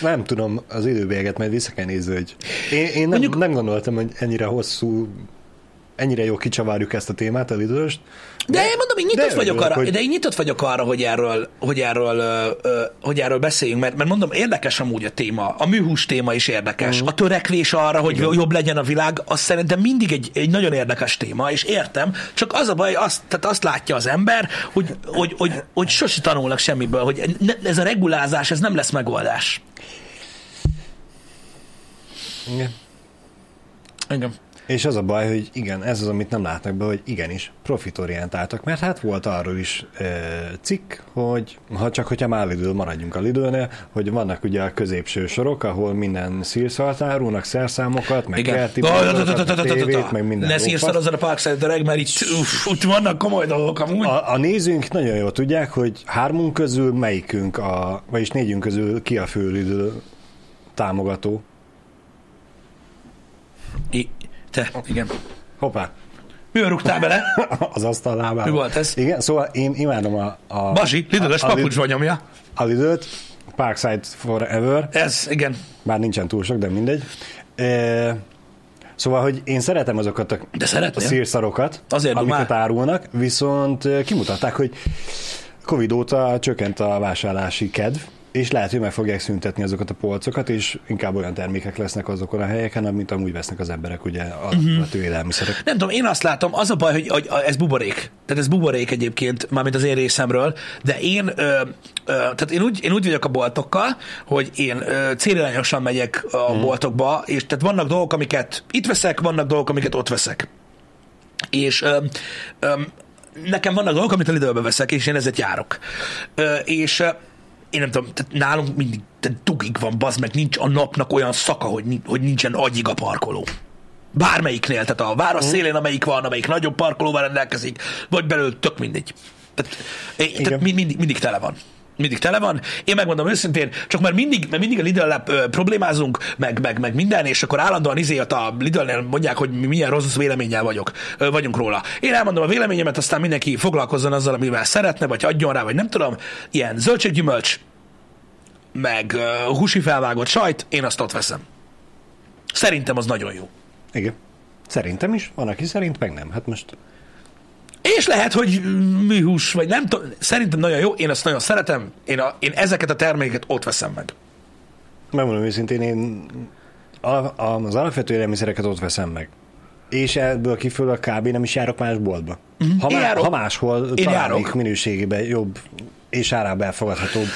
Nem tudom, az időbélyeget majd vissza kell nézni, hogy én, én nem, Mondjuk- nem gondoltam, hogy ennyire hosszú, ennyire jó kicsavarjuk ezt a témát, a lidőst. De én mondom, én nyitott de vagyok örülök, arra, hogy- de én nyitott vagyok arra, hogy erről, hogy erről, hogy erről beszéljünk, mert, mert mondom, érdekes amúgy a téma, a műhús téma is érdekes, Mhm. a törekvés arra, hogy jobb legyen a világ, az szerintem mindig egy, egy nagyon érdekes téma, és értem, csak az a baj, azt, tehát azt látja az ember, hogy, hogy, hogy, hogy sose tanulnak semmiből, hogy ne, ez a regulázás, ez nem lesz megoldás. Igen. Igen. És az a baj, hogy igen, ez az, amit nem látnak be, hogy igenis, profitorientáltak, mert hát volt arról is e, cikk, hogy ha csak hogyha már Lidl, maradjunk a Lidlnél, hogy vannak ugye a középső sorok, ahol minden szírszalt árulnak, szerszámokat, meg kerti tévét, meg minden Ne lófasz. szírszorozzad a Parkside Drag, mert itt, itt vannak komoly dolgok amúgy. A, a nézőink nagyon jól tudják, hogy hármunk közül melyikünk, a, vagyis négyünk közül ki a fő Lidl támogató. I, te, igen. Hoppá, Mivel rúgtál bele? az asztal lábába. Mi volt ez? Igen, szóval én imádom a, a, Bazsi, Lidl-es a, a, papucsba nyomja. a Lidl-t, Parkside Forever, Ez, igen. bár nincsen túl sok, de mindegy. E, szóval, hogy én szeretem azokat a, De a szeretném. szírszarokat, Azért amiket dumál. árulnak, viszont kimutatták, hogy Covid óta csökkent a vásárlási kedv, és lehet, hogy meg fogják szüntetni azokat a polcokat, és inkább olyan termékek lesznek azokon a helyeken, mint amúgy vesznek az emberek, ugye, a, Mhm. a élelmiszerek. Nem tudom, én azt látom, az a baj, hogy, hogy ez buborék. Tehát ez buborék egyébként, mármint az én részemről, de én, ö, ö, tehát én úgy, én úgy vagyok a boltokkal, hogy én ö, célirányosan megyek a hmm. boltokba, és tehát vannak dolgok, amiket itt veszek, vannak dolgok, amiket ott veszek. És ö, ö, nekem vannak dolgok, amit a Lidlbe veszek, és én ezért járok. Ö, és én nem tudom, tehát nálunk mindig tehát dugig van, bazd meg, nincs a napnak olyan szaka, hogy, hogy nincsen agyig a parkoló. Bármelyiknél, tehát a város szélén, amelyik van, amelyik nagyobb parkolóval rendelkezik, vagy belül tök mindegy. Tehát, é- tehát mind, mindig, mindig tele van. Mindig tele van. Én megmondom őszintén, csak mert mindig, mert mindig a lidl problémázunk, meg, meg, meg minden, és akkor állandóan izélt a Lidl-nél mondják, hogy mi milyen rossz véleménnyel vagyok, vagyunk róla. Én elmondom a véleményemet, aztán mindenki foglalkozzon azzal, amivel szeretne, vagy adjon rá, vagy nem tudom. Ilyen zöldséggyümölcs, meg uh, húsi felvágott sajt, én azt ott veszem. Szerintem az nagyon jó. Igen. Szerintem is, van, aki szerint meg nem. Hát most És lehet, hogy műhús, vagy nem tudom, szerintem nagyon jó, én azt nagyon szeretem, én, a, én ezeket a termékeket ott veszem meg. megmondom őszintén, én a, a, az alapvető élelmiszereket ott veszem meg. És ebből kifolyólag kb. nem is járok más boltba. Ha, Én má, ha máshol Én találnék járok. minőségében jobb és árában elfogadhatóbb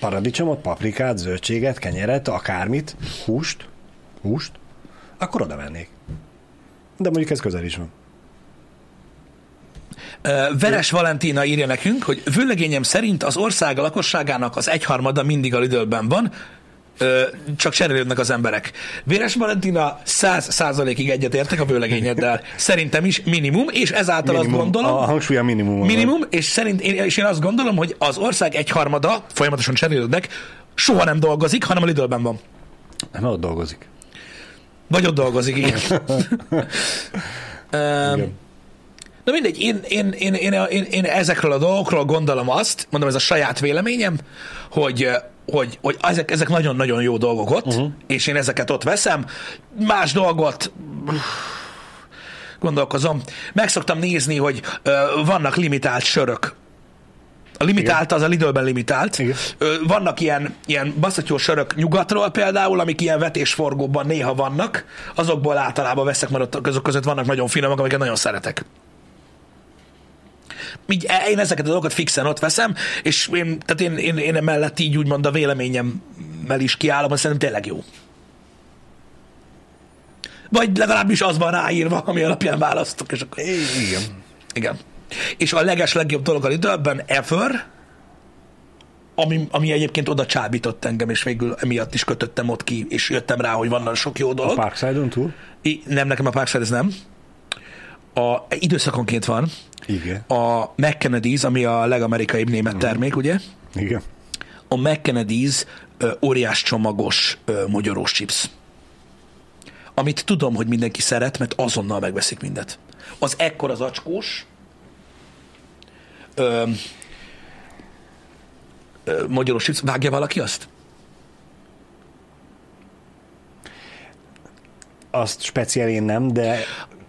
paradicsomot, paprikát, zöldséget, kenyeret, akármit, húst, húst, akkor oda vennék. De mondjuk ez közel is van. Veres Valentina írja nekünk, hogy vőlegényem szerint az ország lakosságának az egyharmada mindig a Lidlben van, csak cserélődnek az emberek. Véres Valentina száz százalékig egyetértek a vőlegényeddel. Szerintem is minimum, és ezáltal Minimum, azt gondolom, A hangsúly a minimum. minimum, és, szerint, és én azt gondolom, hogy az ország egyharmada, folyamatosan cserélődnek, soha nem dolgozik, hanem a Lidlben van. Mert ott dolgozik. Vagy ott dolgozik, igen. Igen. Na mindegy, én, én, én, én, én, én ezekről a dolgokról gondolom azt, mondom, ez a saját véleményem, hogy hogy, hogy ezek, ezek nagyon-nagyon jó dolgok ott, uh-huh. és én ezeket ott veszem. Más dolgot gondolkozom. Meg szoktam nézni, hogy ö, vannak limitált sörök. A limitált az a Lidlben limitált. Igen. Ö, vannak ilyen, ilyen baszatyó sörök nyugatról például, amik ilyen vetésforgóban néha vannak. Azokból általában veszek, mert azok között vannak nagyon finomak, amiket nagyon szeretek. Így, e- én ezeket a dolgokat fixen ott veszem, és én, tehát én, én, én emellett így úgymond a véleményemmel is kiállom, hogy szerintem tényleg jó. Vagy legalábbis az van ráírva, ami alapján választok, és akkor... Igen. Igen. És a leges legjobb dolog a Lidlben ever, ami, ami egyébként oda csábított engem, és végül emiatt is kötöttem ott ki, és jöttem rá, hogy vannak sok jó A dolog. Parkside-on túl? I, nem, nekem a Parkside ez nem. A, időszakonként van. Igen. A McKennedy's, ami a legamerikaibb német termék, ugye? Igen. A McKennedy's ö, óriás csomagos ö, chips. Amit tudom, hogy mindenki szeret, mert azonnal megveszik mindet. Az ekkor az acskós ö, ö, mogyorós chips. Vágja valaki azt? Azt speciál én nem, de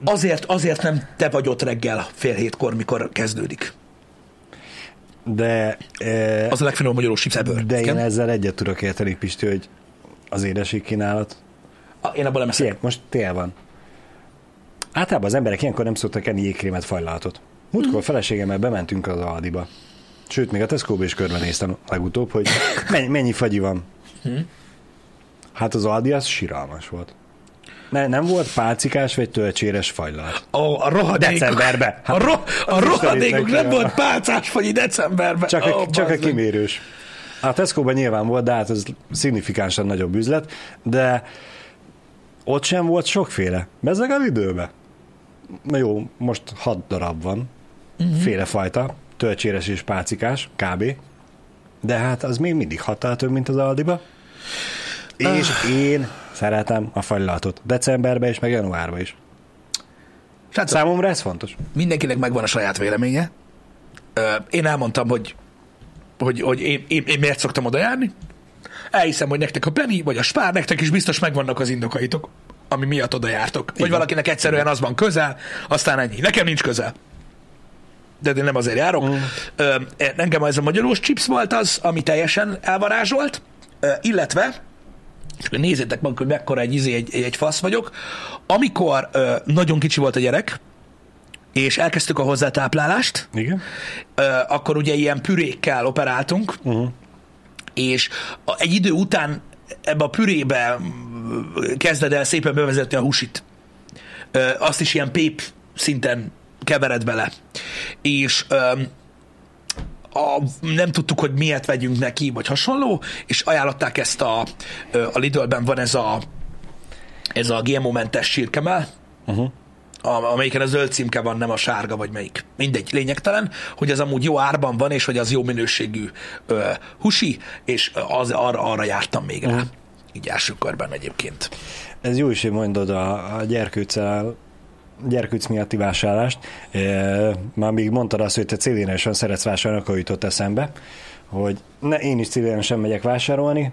Azért, azért nem te vagy ott reggel fél hétkor, mikor kezdődik. de, e, Az a legfinomabb magyarós chips ebből. de én Igen? ezzel egyet tudok érteni, Pisti, hogy az édeség kínálat. Én abból nem eszek. Figyelj, most tél van. Általában az emberek ilyenkor nem szoktak enni jégkrémet, fajlátot. Múltkor feleségemmel bementünk az Aldiba. Sőt, még a Tesco-ba is körbenéztem legutóbb, hogy mennyi, mennyi fagyi van. Hát az Aldi az siralmas volt. Ne, nem volt pálcikás vagy tölcséres fajlát. A, a rohadékok. Decemberben. A, ro, a Az rohadékok nem volt pálcás fagyi decemberben. Csak, a, Ó, csak a bazd meg. kimérős. A Tesco-ban nyilván volt, de hát ez szignifikánsan nagyobb üzlet, de ott sem volt sokféle. Bezzeg a időbe. Na jó, most hat darab van, uh-huh. félefajta, tölcséres és pácikás, kb. De hát az még mindig hattal több, mint az Aldiba. És én szeretem a fagylatot. Decemberben is, meg januárban is. Srácok, Számomra ez fontos. mindenkinek megvan a saját véleménye. Én elmondtam, hogy, hogy, hogy én, én, én miért szoktam oda járni. Elhiszem, hogy nektek a Penny vagy a Spár, nektek is biztos megvannak az indokaitok, ami miatt oda jártok. Vagy valakinek egyszerűen az van közel, aztán ennyi. Nekem nincs közel. De én nem azért járok. Mm. Engem ez a magyarós chips volt az, ami teljesen elvarázsolt, illetve és akkor nézzétek meg, hogy mekkora egy, izé, egy, egy fasz vagyok. Amikor ö, nagyon kicsi volt a gyerek, és elkezdtük a hozzátáplálást, Igen? ö, akkor ugye ilyen pürékkel operáltunk, Uh-huh. és a, egy idő után ebbe a pürébe kezded el szépen bevezetni a húsit. Ö, azt is ilyen pép szinten kevered bele. És öm, a, nem tudtuk, hogy miért vegyünk neki, vagy hasonló, és ajánlották ezt a, a Lidlben van ez a ez a GMO-mentes sírkemel, Uh-huh. a- amelyiken a zöld címke van, nem a sárga, vagy melyik. Mindegy, lényegtelen, hogy az amúgy jó árban van, és hogy az jó minőségű ö, husi, és az, arra, arra jártam még rá. Így első körben egyébként. Ez jó is, hogy mondod a, a gyerkőccel gyerkőc miatti vásárlást. Már még mondtad azt, hogy te célénesen szeretsz vásárolni, akkor jutott eszembe, hogy ne, én is célénesen megyek vásárolni, kis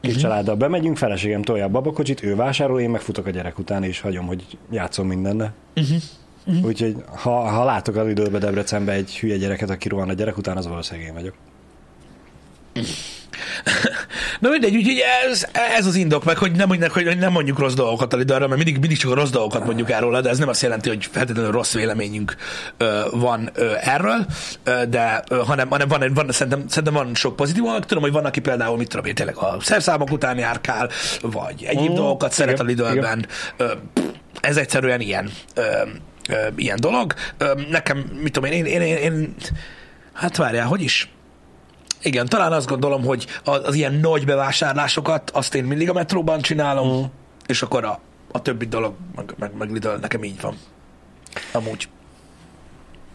Mhm. uh-huh. családdal bemegyünk, feleségem tolja a babakocsit, ő vásárol, én megfutok a gyerek után, és hagyom, hogy játszom mindenne. Mhm. Uh-huh. Uh-huh. Úgyhogy ha, ha látok az időbe Debrecenbe egy hülye gyereket, aki rohan a gyerek után, az valószínűleg én vagyok. Na mindegy, úgyhogy ez, ez az indok meg, hogy nem, mondjuk, hogy nem mondjuk rossz dolgokat a Lidlről, mert mindig, mindig csak a rossz dolgokat mondjuk erről, de ez nem azt jelenti, hogy feltétlenül rossz véleményünk ö, van ö, erről, ö, de ö, hanem, hanem van, van szerintem, szerintem van sok pozitív, tudom, hogy van, aki például, mit tudom én, tényleg a szerszámok után járkál, vagy egyéb Mm, dolgokat szeret a igen, Lidlben. Ö, ez egyszerűen ilyen, ö, ö, ilyen dolog. Ö, nekem, mit tudom én, én, én, én hát várjál, hogy is? Igen, talán azt gondolom, hogy az, az ilyen nagy bevásárlásokat azt én mindig a metróban csinálom, mm. és akkor a, a többi dolog, meg, meg, meg Lidl, nekem így van. Amúgy.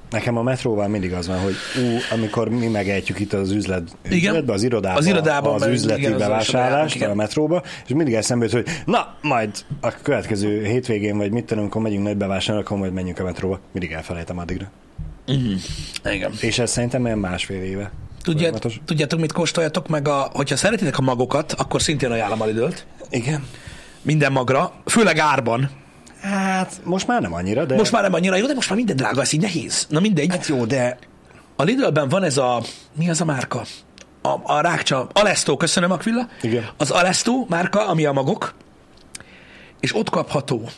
Nekem a metróval mindig az van, hogy ú, amikor mi megejtjük itt az üzlet, Igen. üzletbe, az irodában, Az irodában, az üzleti igen, bevásárlást igen. a metróba, és mindig eszembe jut, hogy na, majd a következő hétvégén, vagy mit tudom, amikor megyünk nagy bevásárolni, akkor majd menjünk a metróba. Mindig elfelejtem addigra. Igen. És ez szerintem olyan másfél éve. Tudját, Folyamatos. tudjátok, mit kóstoljatok meg, a, hogyha szeretitek a magokat, akkor szintén ajánlom a Lidl-t. Igen. Minden magra, főleg árban. Hát most már nem annyira, de... Most már nem annyira jó, de most már minden drága, ez így nehéz. Na mindegy. Hát jó, de A Lidlben van ez a, mi az a márka? A, a rákcsa, Alesto, köszönöm Aquilla. Igen. Az Alesto márka, ami a magok, és ott kapható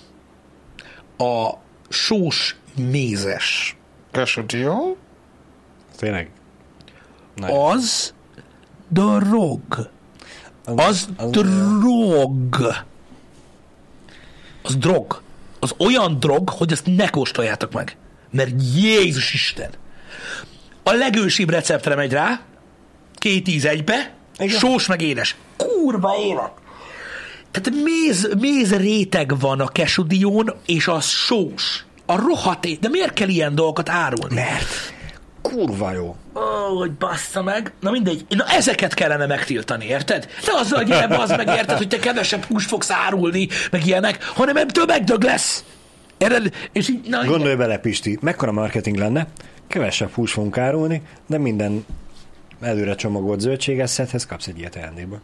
a sós mézes. Quesadilla? tényleg. Az drog. Az az- drog. Az drog. Az olyan drog, hogy ezt ne kóstoljátok meg. Mert Jézus Isten. A legősibb receptre megy rá, két íz egybe, Igen. sós meg édes. Kurva élet. Tehát méz, méz réteg van a kesudión, és az sós. A rohadt é- De miért kell ilyen dolgokat árulni? Mert kurva jó. Ó, hogy bassza meg. Na mindegy. Na ezeket kellene megtiltani, érted? Ne azzal, hogy gyere, az meg érted, hogy te kevesebb húst fogsz árulni, meg ilyenek, hanem ebből megdög lesz. Érted? És így, na, Gondolj bele, Pisti, mekkora marketing lenne, kevesebb hús fogunk árulni, de minden előre csomagolt zöldségeszethez kapsz egy ilyet ajándékba.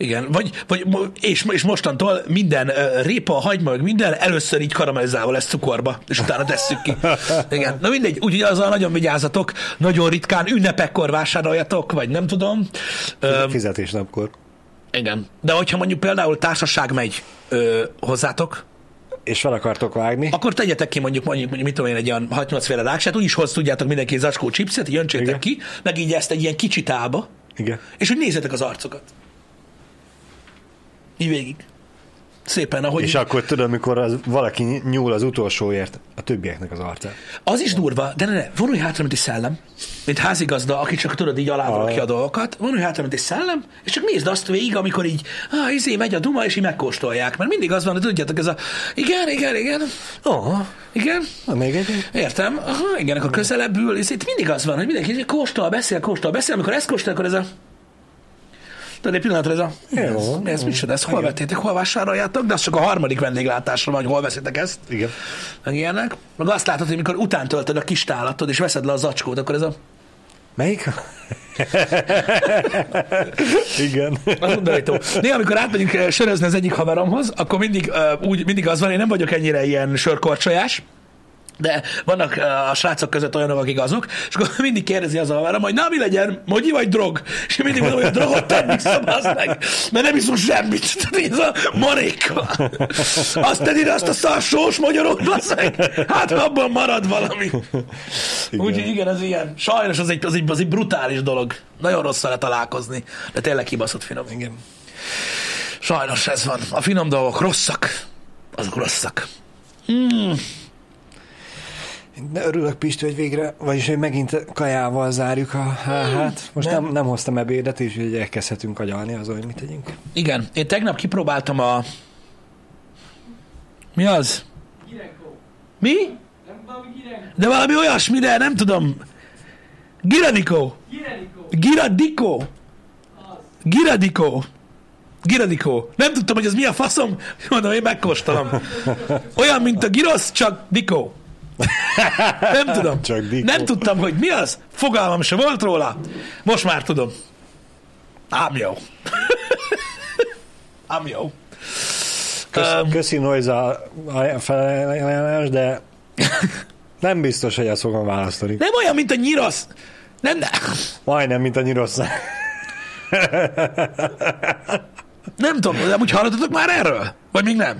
Igen, vagy, vagy és, és mostantól minden répa, hagyma, meg minden először így karamellizálva lesz cukorba, és utána tesszük ki. Igen, na mindegy, úgyhogy azzal nagyon vigyázzatok, nagyon ritkán ünnepekkor vásároljatok, vagy nem tudom. Fizetésnapkor. igen, de hogyha mondjuk például társaság megy ö, hozzátok, És fel akartok vágni, akkor tegyetek ki mondjuk, mondjuk, mondjuk mit tudom én, egy olyan 6-8 féle ráksát, úgyis hoz tudjátok mindenki egy zacskó chipset, így öntsétek Igen. ki, meg így ezt egy ilyen kicsi tálba, igen. és hogy nézzetek az arcokat. Így végig. Szépen, ahogy... És akkor tudod, mikor az, valaki nyúl az utolsóért a többieknek az arcát. Az is durva, de ne, ne, vonulj hátra, mint egy szellem, mint házigazda, aki csak tudod így alávalaki a dolgokat, vonulj hátra, mint egy szellem, és csak nézd azt végig, amikor így, ah, izé, megy a duma, és így megkóstolják. Mert mindig az van, hogy tudjátok, ez a, igen, igen, igen, Oh, igen, na még egy. értem, aha, igen, akkor közelebb ül, és itt mindig az van, hogy mindenki kóstol, beszél, kóstol, beszél, amikor ezt kóstol, akkor ez a, tudod, egy pillanatra ez a, ez, Jó. mi ez, micsoda, ezt hol vettétek, hol vásároljátok, de az csak a harmadik vendéglátásra van, hogy hol veszitek ezt Igen. meg ilyenek. Meg azt látod, hogy mikor utántöltöd a kis tálatod, és veszed le a zacskót, akkor ez a... Melyik? Igen. Az undorító. Néha, amikor átmegyünk eh, sörözni az egyik haveromhoz, akkor mindig, uh, úgy, mindig az van, én nem vagyok ennyire ilyen sörkorcsolyás, de vannak a srácok között olyanok, akik azok, és akkor mindig kérdezi az a haverom, hogy na mi legyen, mogyi vagy drog? És én mindig mondom, hogy a drogot tenni szabasz meg, mert nem iszunk semmit. Tehát ez a maréka. Azt tedd ide azt a szar sós magyarot, bassz meg. Hát abban marad valami. Úgyhogy igen, ez ilyen. Sajnos az egy, az egy, az egy brutális dolog. Nagyon rossz vele találkozni, de tényleg kibaszott finom. Igen. Sajnos ez van. A finom dolgok rosszak. Azok rosszak. De örülök, Pisti, hogy végre, vagyis hogy megint kajával zárjuk a hát. Most nem, nem hoztam ebédet, és így elkezdhetünk agyalni azon, hogy mit tegyünk. Igen, én tegnap kipróbáltam a... Mi az? Girenko. Mi? Nem valami Girenko. De valami olyasmi, de nem tudom. Giradiko. Giradiko. Giradiko. Giradiko. Nem tudtam, hogy ez mi a faszom. Mondom, én megkóstolom. Olyan, mint a girosz, csak dikó. Nem tudom. Csak dikó. Nem tudtam, hogy mi az. Fogalmam se volt róla. Most már tudom. Ám jó. Ám jó. Kösz, Öm. köszi Noiza a felajánlás, de nem biztos, hogy ezt fogom választani. Nem olyan, mint a nyirosz. Nem, nem. Majdnem, mint a nyirosz. Nem tudom, de úgy hallottatok már erről? Vagy még nem?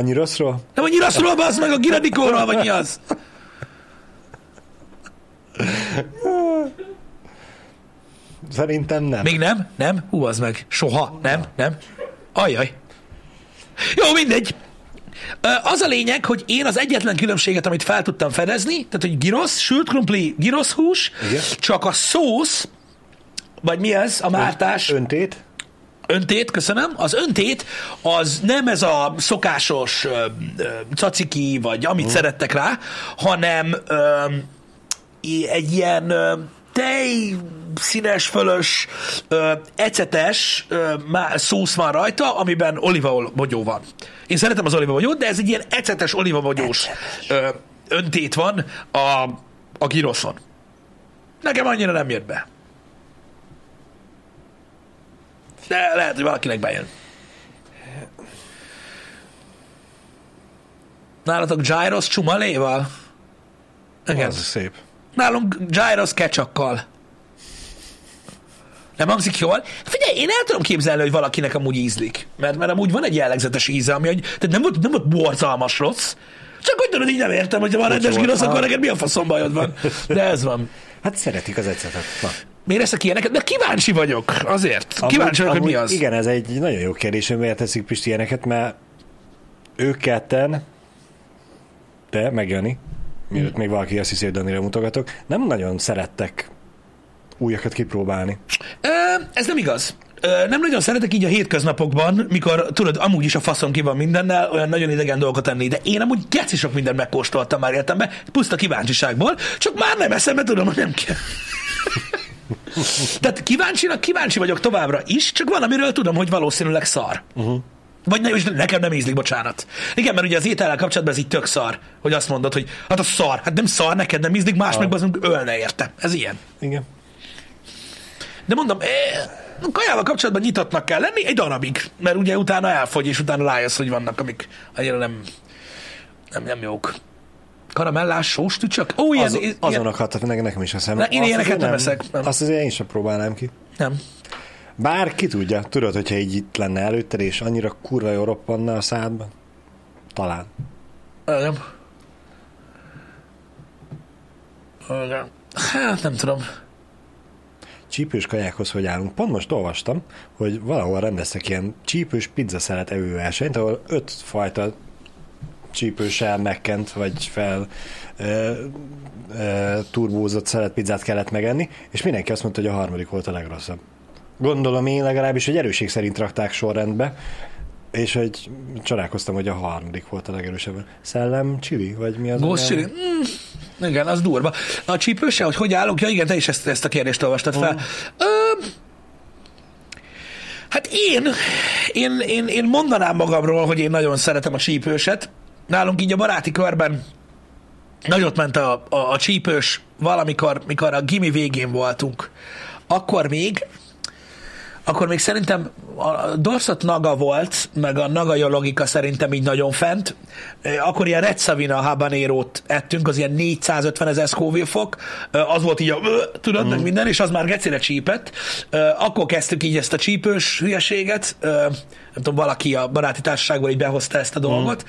Annyi rosszról? Nem annyira rosszról az meg a giradikóról, vagy mi az? Szerintem nem. Még nem? Nem? Hú, az meg. Soha? Nem? Nem? Ajjaj. Jó, mindegy. Az a lényeg, hogy én az egyetlen különbséget, amit fel tudtam fedezni, tehát, hogy girosz, sült krumpli, girosz hús, Igen. csak a szósz, vagy mi ez, a mártás, Öntét? Öntét, köszönöm, az öntét az nem ez a szokásos ö, ö, caciki, vagy amit Mhm. szerettek rá, hanem ö, egy ilyen ö, tej színes, fölös, ö, ecetes ö, má- szósz van rajta, amiben olívabogyó van. Én szeretem az olívabogyót, de ez egy ilyen ecetes olívabogyós ö, öntét van a, a giroszon. Nekem annyira nem jött be. De lehet, hogy valakinek bejön. Nálatok gyros csumaléval? Igen. Az szép. Nálunk gyros ketchuppal. Nem hangzik jól? Figyelj, én el tudom képzelni, hogy valakinek amúgy ízlik. Mert, mert amúgy van egy jellegzetes íze, ami hogy, tehát nem volt, nem volt borzalmas rossz. Csak hogy tudod, így nem értem, hogy ha van rendes volt. girosz, akkor Ah. neked mi a faszom bajod van. De ez van. Hát szeretik az ecetet. Na. Miért eszek ilyeneket? De kíváncsi vagyok, azért. Kíváncsi vagyok, hogy mi az. Igen, ez egy nagyon jó kérdés, hogy miért teszik Pisti ilyeneket, mert ők ketten, te, meg Jani, mielőtt még valaki azt hiszi, hogy Danira mutogatok, nem nagyon szerettek újakat kipróbálni. Ez nem igaz. Nem nagyon szeretek így a hétköznapokban, mikor tudod, amúgy is a faszon ki van mindennel, olyan nagyon idegen dolgokat enni, de én amúgy geci sok mindent megkóstoltam már életemben, puszta kíváncsiságból, csak már nem eszem, mert tudom, hogy nem kell. Tehát kíváncsinak kíváncsi vagyok továbbra is, csak van, amiről tudom, hogy valószínűleg szar. Uh-huh. Vagy ne, és nekem nem ízlik, bocsánat. Igen, mert ugye az étellel kapcsolatban ez így tök szar, hogy azt mondod, hogy hát a szar, hát nem szar, neked nem ízlik, más meg azon ölne érte. Ez ilyen. Igen. De mondom, eh, kajával kapcsolatban nyitottnak kell lenni egy darabig, mert ugye utána elfogy, és utána rájössz, hogy vannak, amik annyira nem, nem, nem jók. Karamellás, sós tücsök? Ó, ilyen, Az, ilyen, azonok hattak meg nekem is a szem. Na, én ilyeneket azért nem eszek, nem. Azt azért én sem próbálnám ki. nem. Bár ki tudja, tudod, hogyha így itt lenne előtted, és annyira kurva jó roppanna a szádban? Talán. Nem. Igen. Hát nem tudom. Csípős kajákhoz hogy állunk? Pont most olvastam, hogy valahol rendeztek ilyen csípős pizza szeret evőversenyt, ahol öt fajta csípőssel megkent, vagy fel e, e, turbózott szeretpizzát kellett megenni, és mindenki azt mondta, hogy a harmadik volt a legrosszabb. Gondolom én legalábbis, hogy erőség szerint rakták sorrendbe, és hogy csodálkoztam, hogy a harmadik volt a legerősebb. Szellem csili, vagy mi az? Ghost chili? Mm, igen, az durva. A csípőse, hogy hogy állunk? Ja igen, te is ezt, ezt a kérdést olvastad fel. Ö, hát én, én, én, én mondanám magamról, hogy én nagyon szeretem a csípőset. Nálunk így a baráti körben nagyot ment a, a, a csípős valamikor, mikor a gimi végén voltunk. Akkor még akkor még szerintem a Dorset Naga volt, meg a Naga logika szerintem így nagyon fent. Akkor ilyen Red Savina habanero-t ettünk, az ilyen 450 ezer Scoville fok, az volt így a, tudod, meg minden, és az már gecire csípett. Akkor kezdtük így ezt a csípős hülyeséget, nem tudom, valaki a baráti társaságból így behozta ezt a dolgot,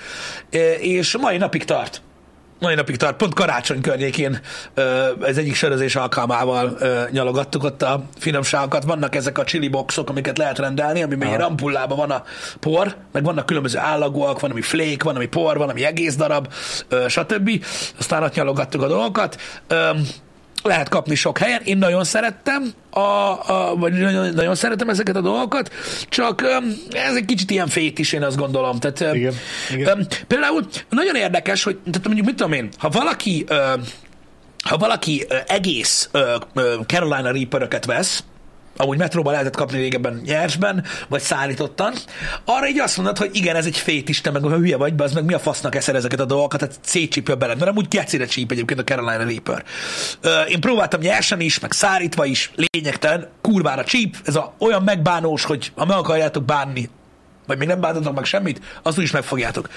Eh, és mai napig tart mai napig tart, pont karácsony környékén ez egyik sörözés alkalmával nyalogattuk ott a finomságokat. Vannak ezek a chili boxok, amiket lehet rendelni, amiben ilyen ampullában van a por, meg vannak különböző állagúak, van ami flake, van ami por, van ami egész darab, stb. Aztán ott nyalogattuk a dolgokat. Lehet kapni sok helyen. Én nagyon szerettem, a, a, vagy nagyon, nagyon szeretem ezeket a dolgokat, csak ez egy kicsit ilyen fét is, én azt gondolom. Tehát, Igen, igen. például nagyon érdekes, hogy tehát mondjuk mit tudom én, ha valaki ha valaki egész Carolina Reaper-öket vesz, amúgy metróban lehetett kapni régebben nyersben, vagy szállítottan, arra így azt mondod, hogy igen, ez egy fétis, te meg ha hülye vagy, be, az meg mi a fasznak eszed ezeket a dolgokat, tehát szétcsípja beled, mert amúgy gecire csíp egyébként a Carolina Reaper. Én próbáltam nyersen is, meg szárítva is, lényegtelen, kurvára csíp, ez a, olyan megbánós, hogy ha meg akarjátok bánni, vagy még nem bántatok meg semmit, azt úgyis megfogjátok.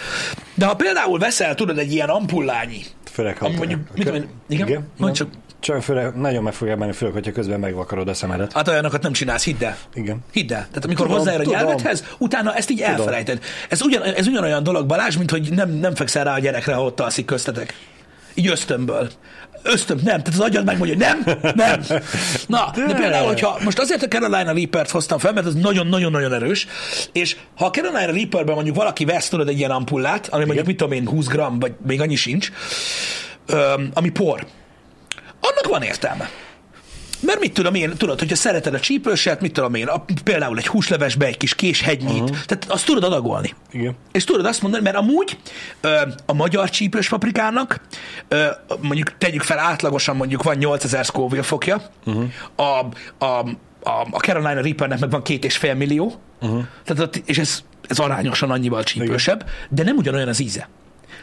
De ha például veszel, tudod, egy ilyen ampullányi, Főleg, ha... mondjuk, mit tudom én, igen? igen? Mondd csak, Csak főleg, nagyon meg fogja bánni, főleg, hogyha közben megvakarod a szemedet. hát olyanokat nem csinálsz, hidd el. Igen. Hidd el. Tehát amikor Tudom, hozzáér a tudom. nyelvedhez, utána ezt így elfelejted. Ez, ugyan, ez ugyanolyan dolog, Balázs, mint hogy nem, nem fekszel rá a gyerekre, ha ott alszik köztetek. Így ösztönből. Ösztön, nem. Tehát az agyad megmondja, hogy nem, nem. Na, de, de például, hogyha most azért a Carolina Reaper-t hoztam fel, mert az nagyon-nagyon-nagyon erős, és ha a Carolina Reaper-ben mondjuk valaki vesz, tudod, egy ilyen ampullát, ami mondjuk, mit tudom én, 20 gram, vagy még annyi sincs, ami por, annak van értelme. Mert mit tudom én, tudod, hogyha szereted a csípőset, mit tudom én, a, például egy húslevesbe egy kis kés hegynyit, uh-huh. tehát azt tudod adagolni. Igen. És tudod azt mondani, mert amúgy ö, a magyar csípős paprikának, ö, mondjuk tegyük fel átlagosan mondjuk van 8000 Scoville fokja, uh-huh. a, a, a, a Carolina Reapernek meg van két és fél millió, uh-huh. tehát és ez, ez arányosan annyival csípősebb, de nem ugyanolyan az íze.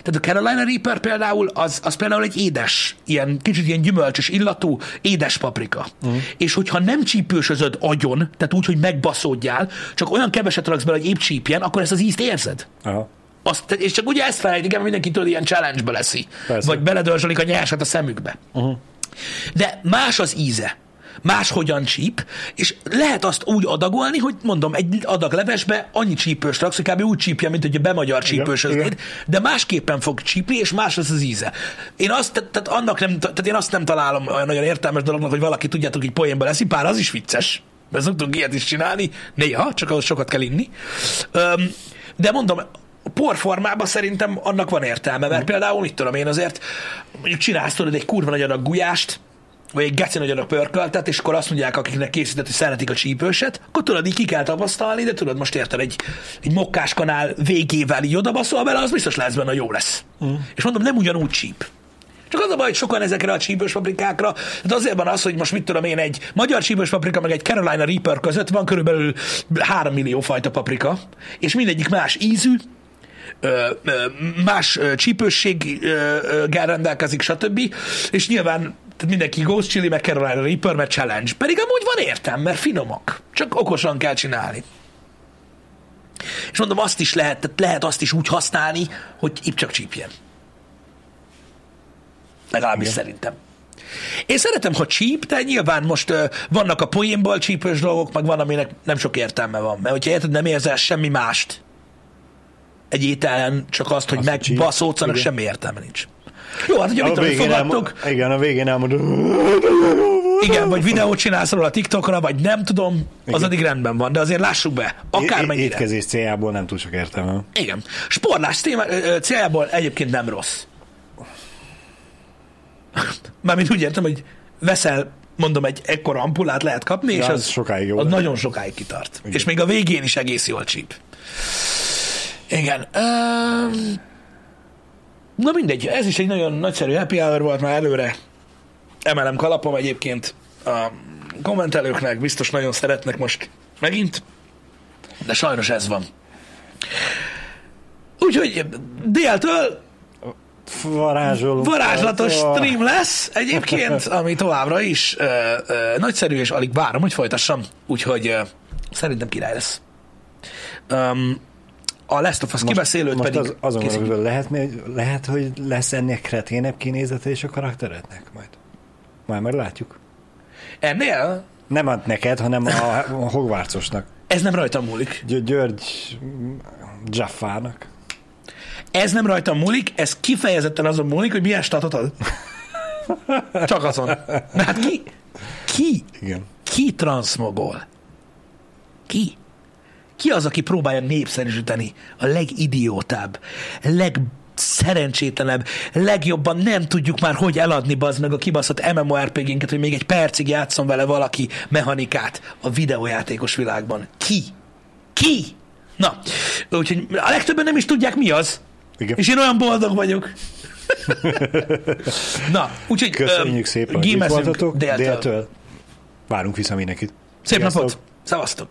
Tehát a Carolina Reaper például, az, az például egy édes, ilyen kicsit ilyen gyümölcsös illatú, édes paprika. Uh-huh. És hogyha nem csípősözöd agyon, tehát úgy, hogy megbaszódjál, csak olyan keveset raksz bele, hogy épp csípjen, akkor ezt az ízt érzed. Aha. Azt, és csak ugye ezt felejtik el, mert mindenki tudod, ilyen challenge-be leszi. Persze. Vagy beledörzsölik a nyersat a szemükbe. Uh-huh. De más az íze. Máshogyan csíp, és lehet azt úgy adagolni, hogy mondom, egy adag levesbe annyi csípős raksz, hogy kb. úgy csípje, mint hogy bemagyar csípősöznéd, de másképpen fog csípni, és más lesz az íze. Én azt, tehát, tehát annak nem, tehát én azt nem találom olyan nagyon értelmes dolognak, hogy valaki tudjátok, hogy poénba leszi, pár az is vicces, mert szoktunk ilyet is csinálni, néha, csak ahhoz sokat kell inni. Öm, de mondom, porformában szerintem annak van értelme, mert például, mit tudom én azért, mondjuk csinálsz tudod egy kurva nagy adag gulyást, vagy egy geci nagy adag pörköltet, és akkor azt mondják, akiknek készített, hogy szeretik a csípőset, akkor tudod, így ki kell tapasztalni, de tudod, most érted, egy, egy mokkás kanál végével így odabaszol vele, az biztos lesz benne, jó lesz. Mm. És mondom, nem ugyanúgy csíp. Csak az a baj, hogy sokan ezekre a csípős paprikákra, de azért van az, hogy most mit tudom én, egy magyar csípős paprika, meg egy Carolina Reaper között van körülbelül 3 millió fajta paprika, és mindegyik más ízű, más csípősséggel rendelkezik, stb. És nyilván tehát mindenki Ghost Chili, meg Carolina Reaper, meg Challenge. Pedig amúgy van értem, mert finomak. Csak okosan kell csinálni. És mondom, azt is lehet, tehát lehet azt is úgy használni, hogy épp csak csípjen. Legalábbis Igen. szerintem. Én szeretem, ha csíp, de nyilván most uh, vannak a poénból csípős dolgok, meg van, aminek nem sok értelme van. Mert hogyha érted, nem érzel semmi mást egy ételen, csak azt, hogy megbaszódsz, annak semmi értelme nincs. Jó, hát ugye A mit tudom, fogadtok, elmo- igen, a végén elmondom. igen, vagy videót csinálsz róla a TikTokra, vagy nem tudom, az Igen. addig rendben van, de azért lássuk be, akármennyire. Étkezés céljából nem túl sok értelme. Igen. Sportlás téma, céljából egyébként nem rossz. Mármint úgy értem, hogy veszel, mondom, egy ekkora ampulát lehet kapni, és az az, sokáig jó az nagyon sokáig kitart. Igen. És még a végén is egész jól csíp. Igen. Um, na mindegy, ez is egy nagyon nagyszerű happy hour volt már előre. Emelem kalapom egyébként a kommentelőknek, biztos nagyon szeretnek most megint, de sajnos ez van. Úgyhogy déltől Varázsoló. varázslatos Ah. stream lesz egyébként, ami továbbra is ö, ö, nagyszerű, és alig várom, hogy folytassam. Úgyhogy ö, szerintem király lesz. Um, a Last of Us kibeszélőt most pedig az, azon gondolok, lehet, lehet, hogy lesz ennek kreténebb kinézete is a karakterednek majd. Majd meglátjuk. Ennél Nem ad neked, hanem a, a Hogwartsosnak. ez nem rajtam múlik. Gy- György Jaffának. Ez nem rajtam múlik, ez kifejezetten azon múlik, hogy milyen statot ad. Csak azon. Mert hát ki? Ki? Igen. Ki transzmogol? Ki? Ki az, aki próbálja népszerűsíteni a legidiótább, legszerencsétlenebb, legjobban nem tudjuk már, hogy eladni bazd meg a kibaszott MMORPG-nket, hogy még egy percig játszom vele valaki mechanikát a videójátékos világban. Ki? Ki? Na, úgyhogy a legtöbben nem is tudják, mi az. Igen. És én olyan boldog vagyok. Na, úgyhogy Köszönjük öm, szépen, hogy déltől. Déltől. Várunk vissza mindenkit. Szép Sziasztok. napot! Szevasztok!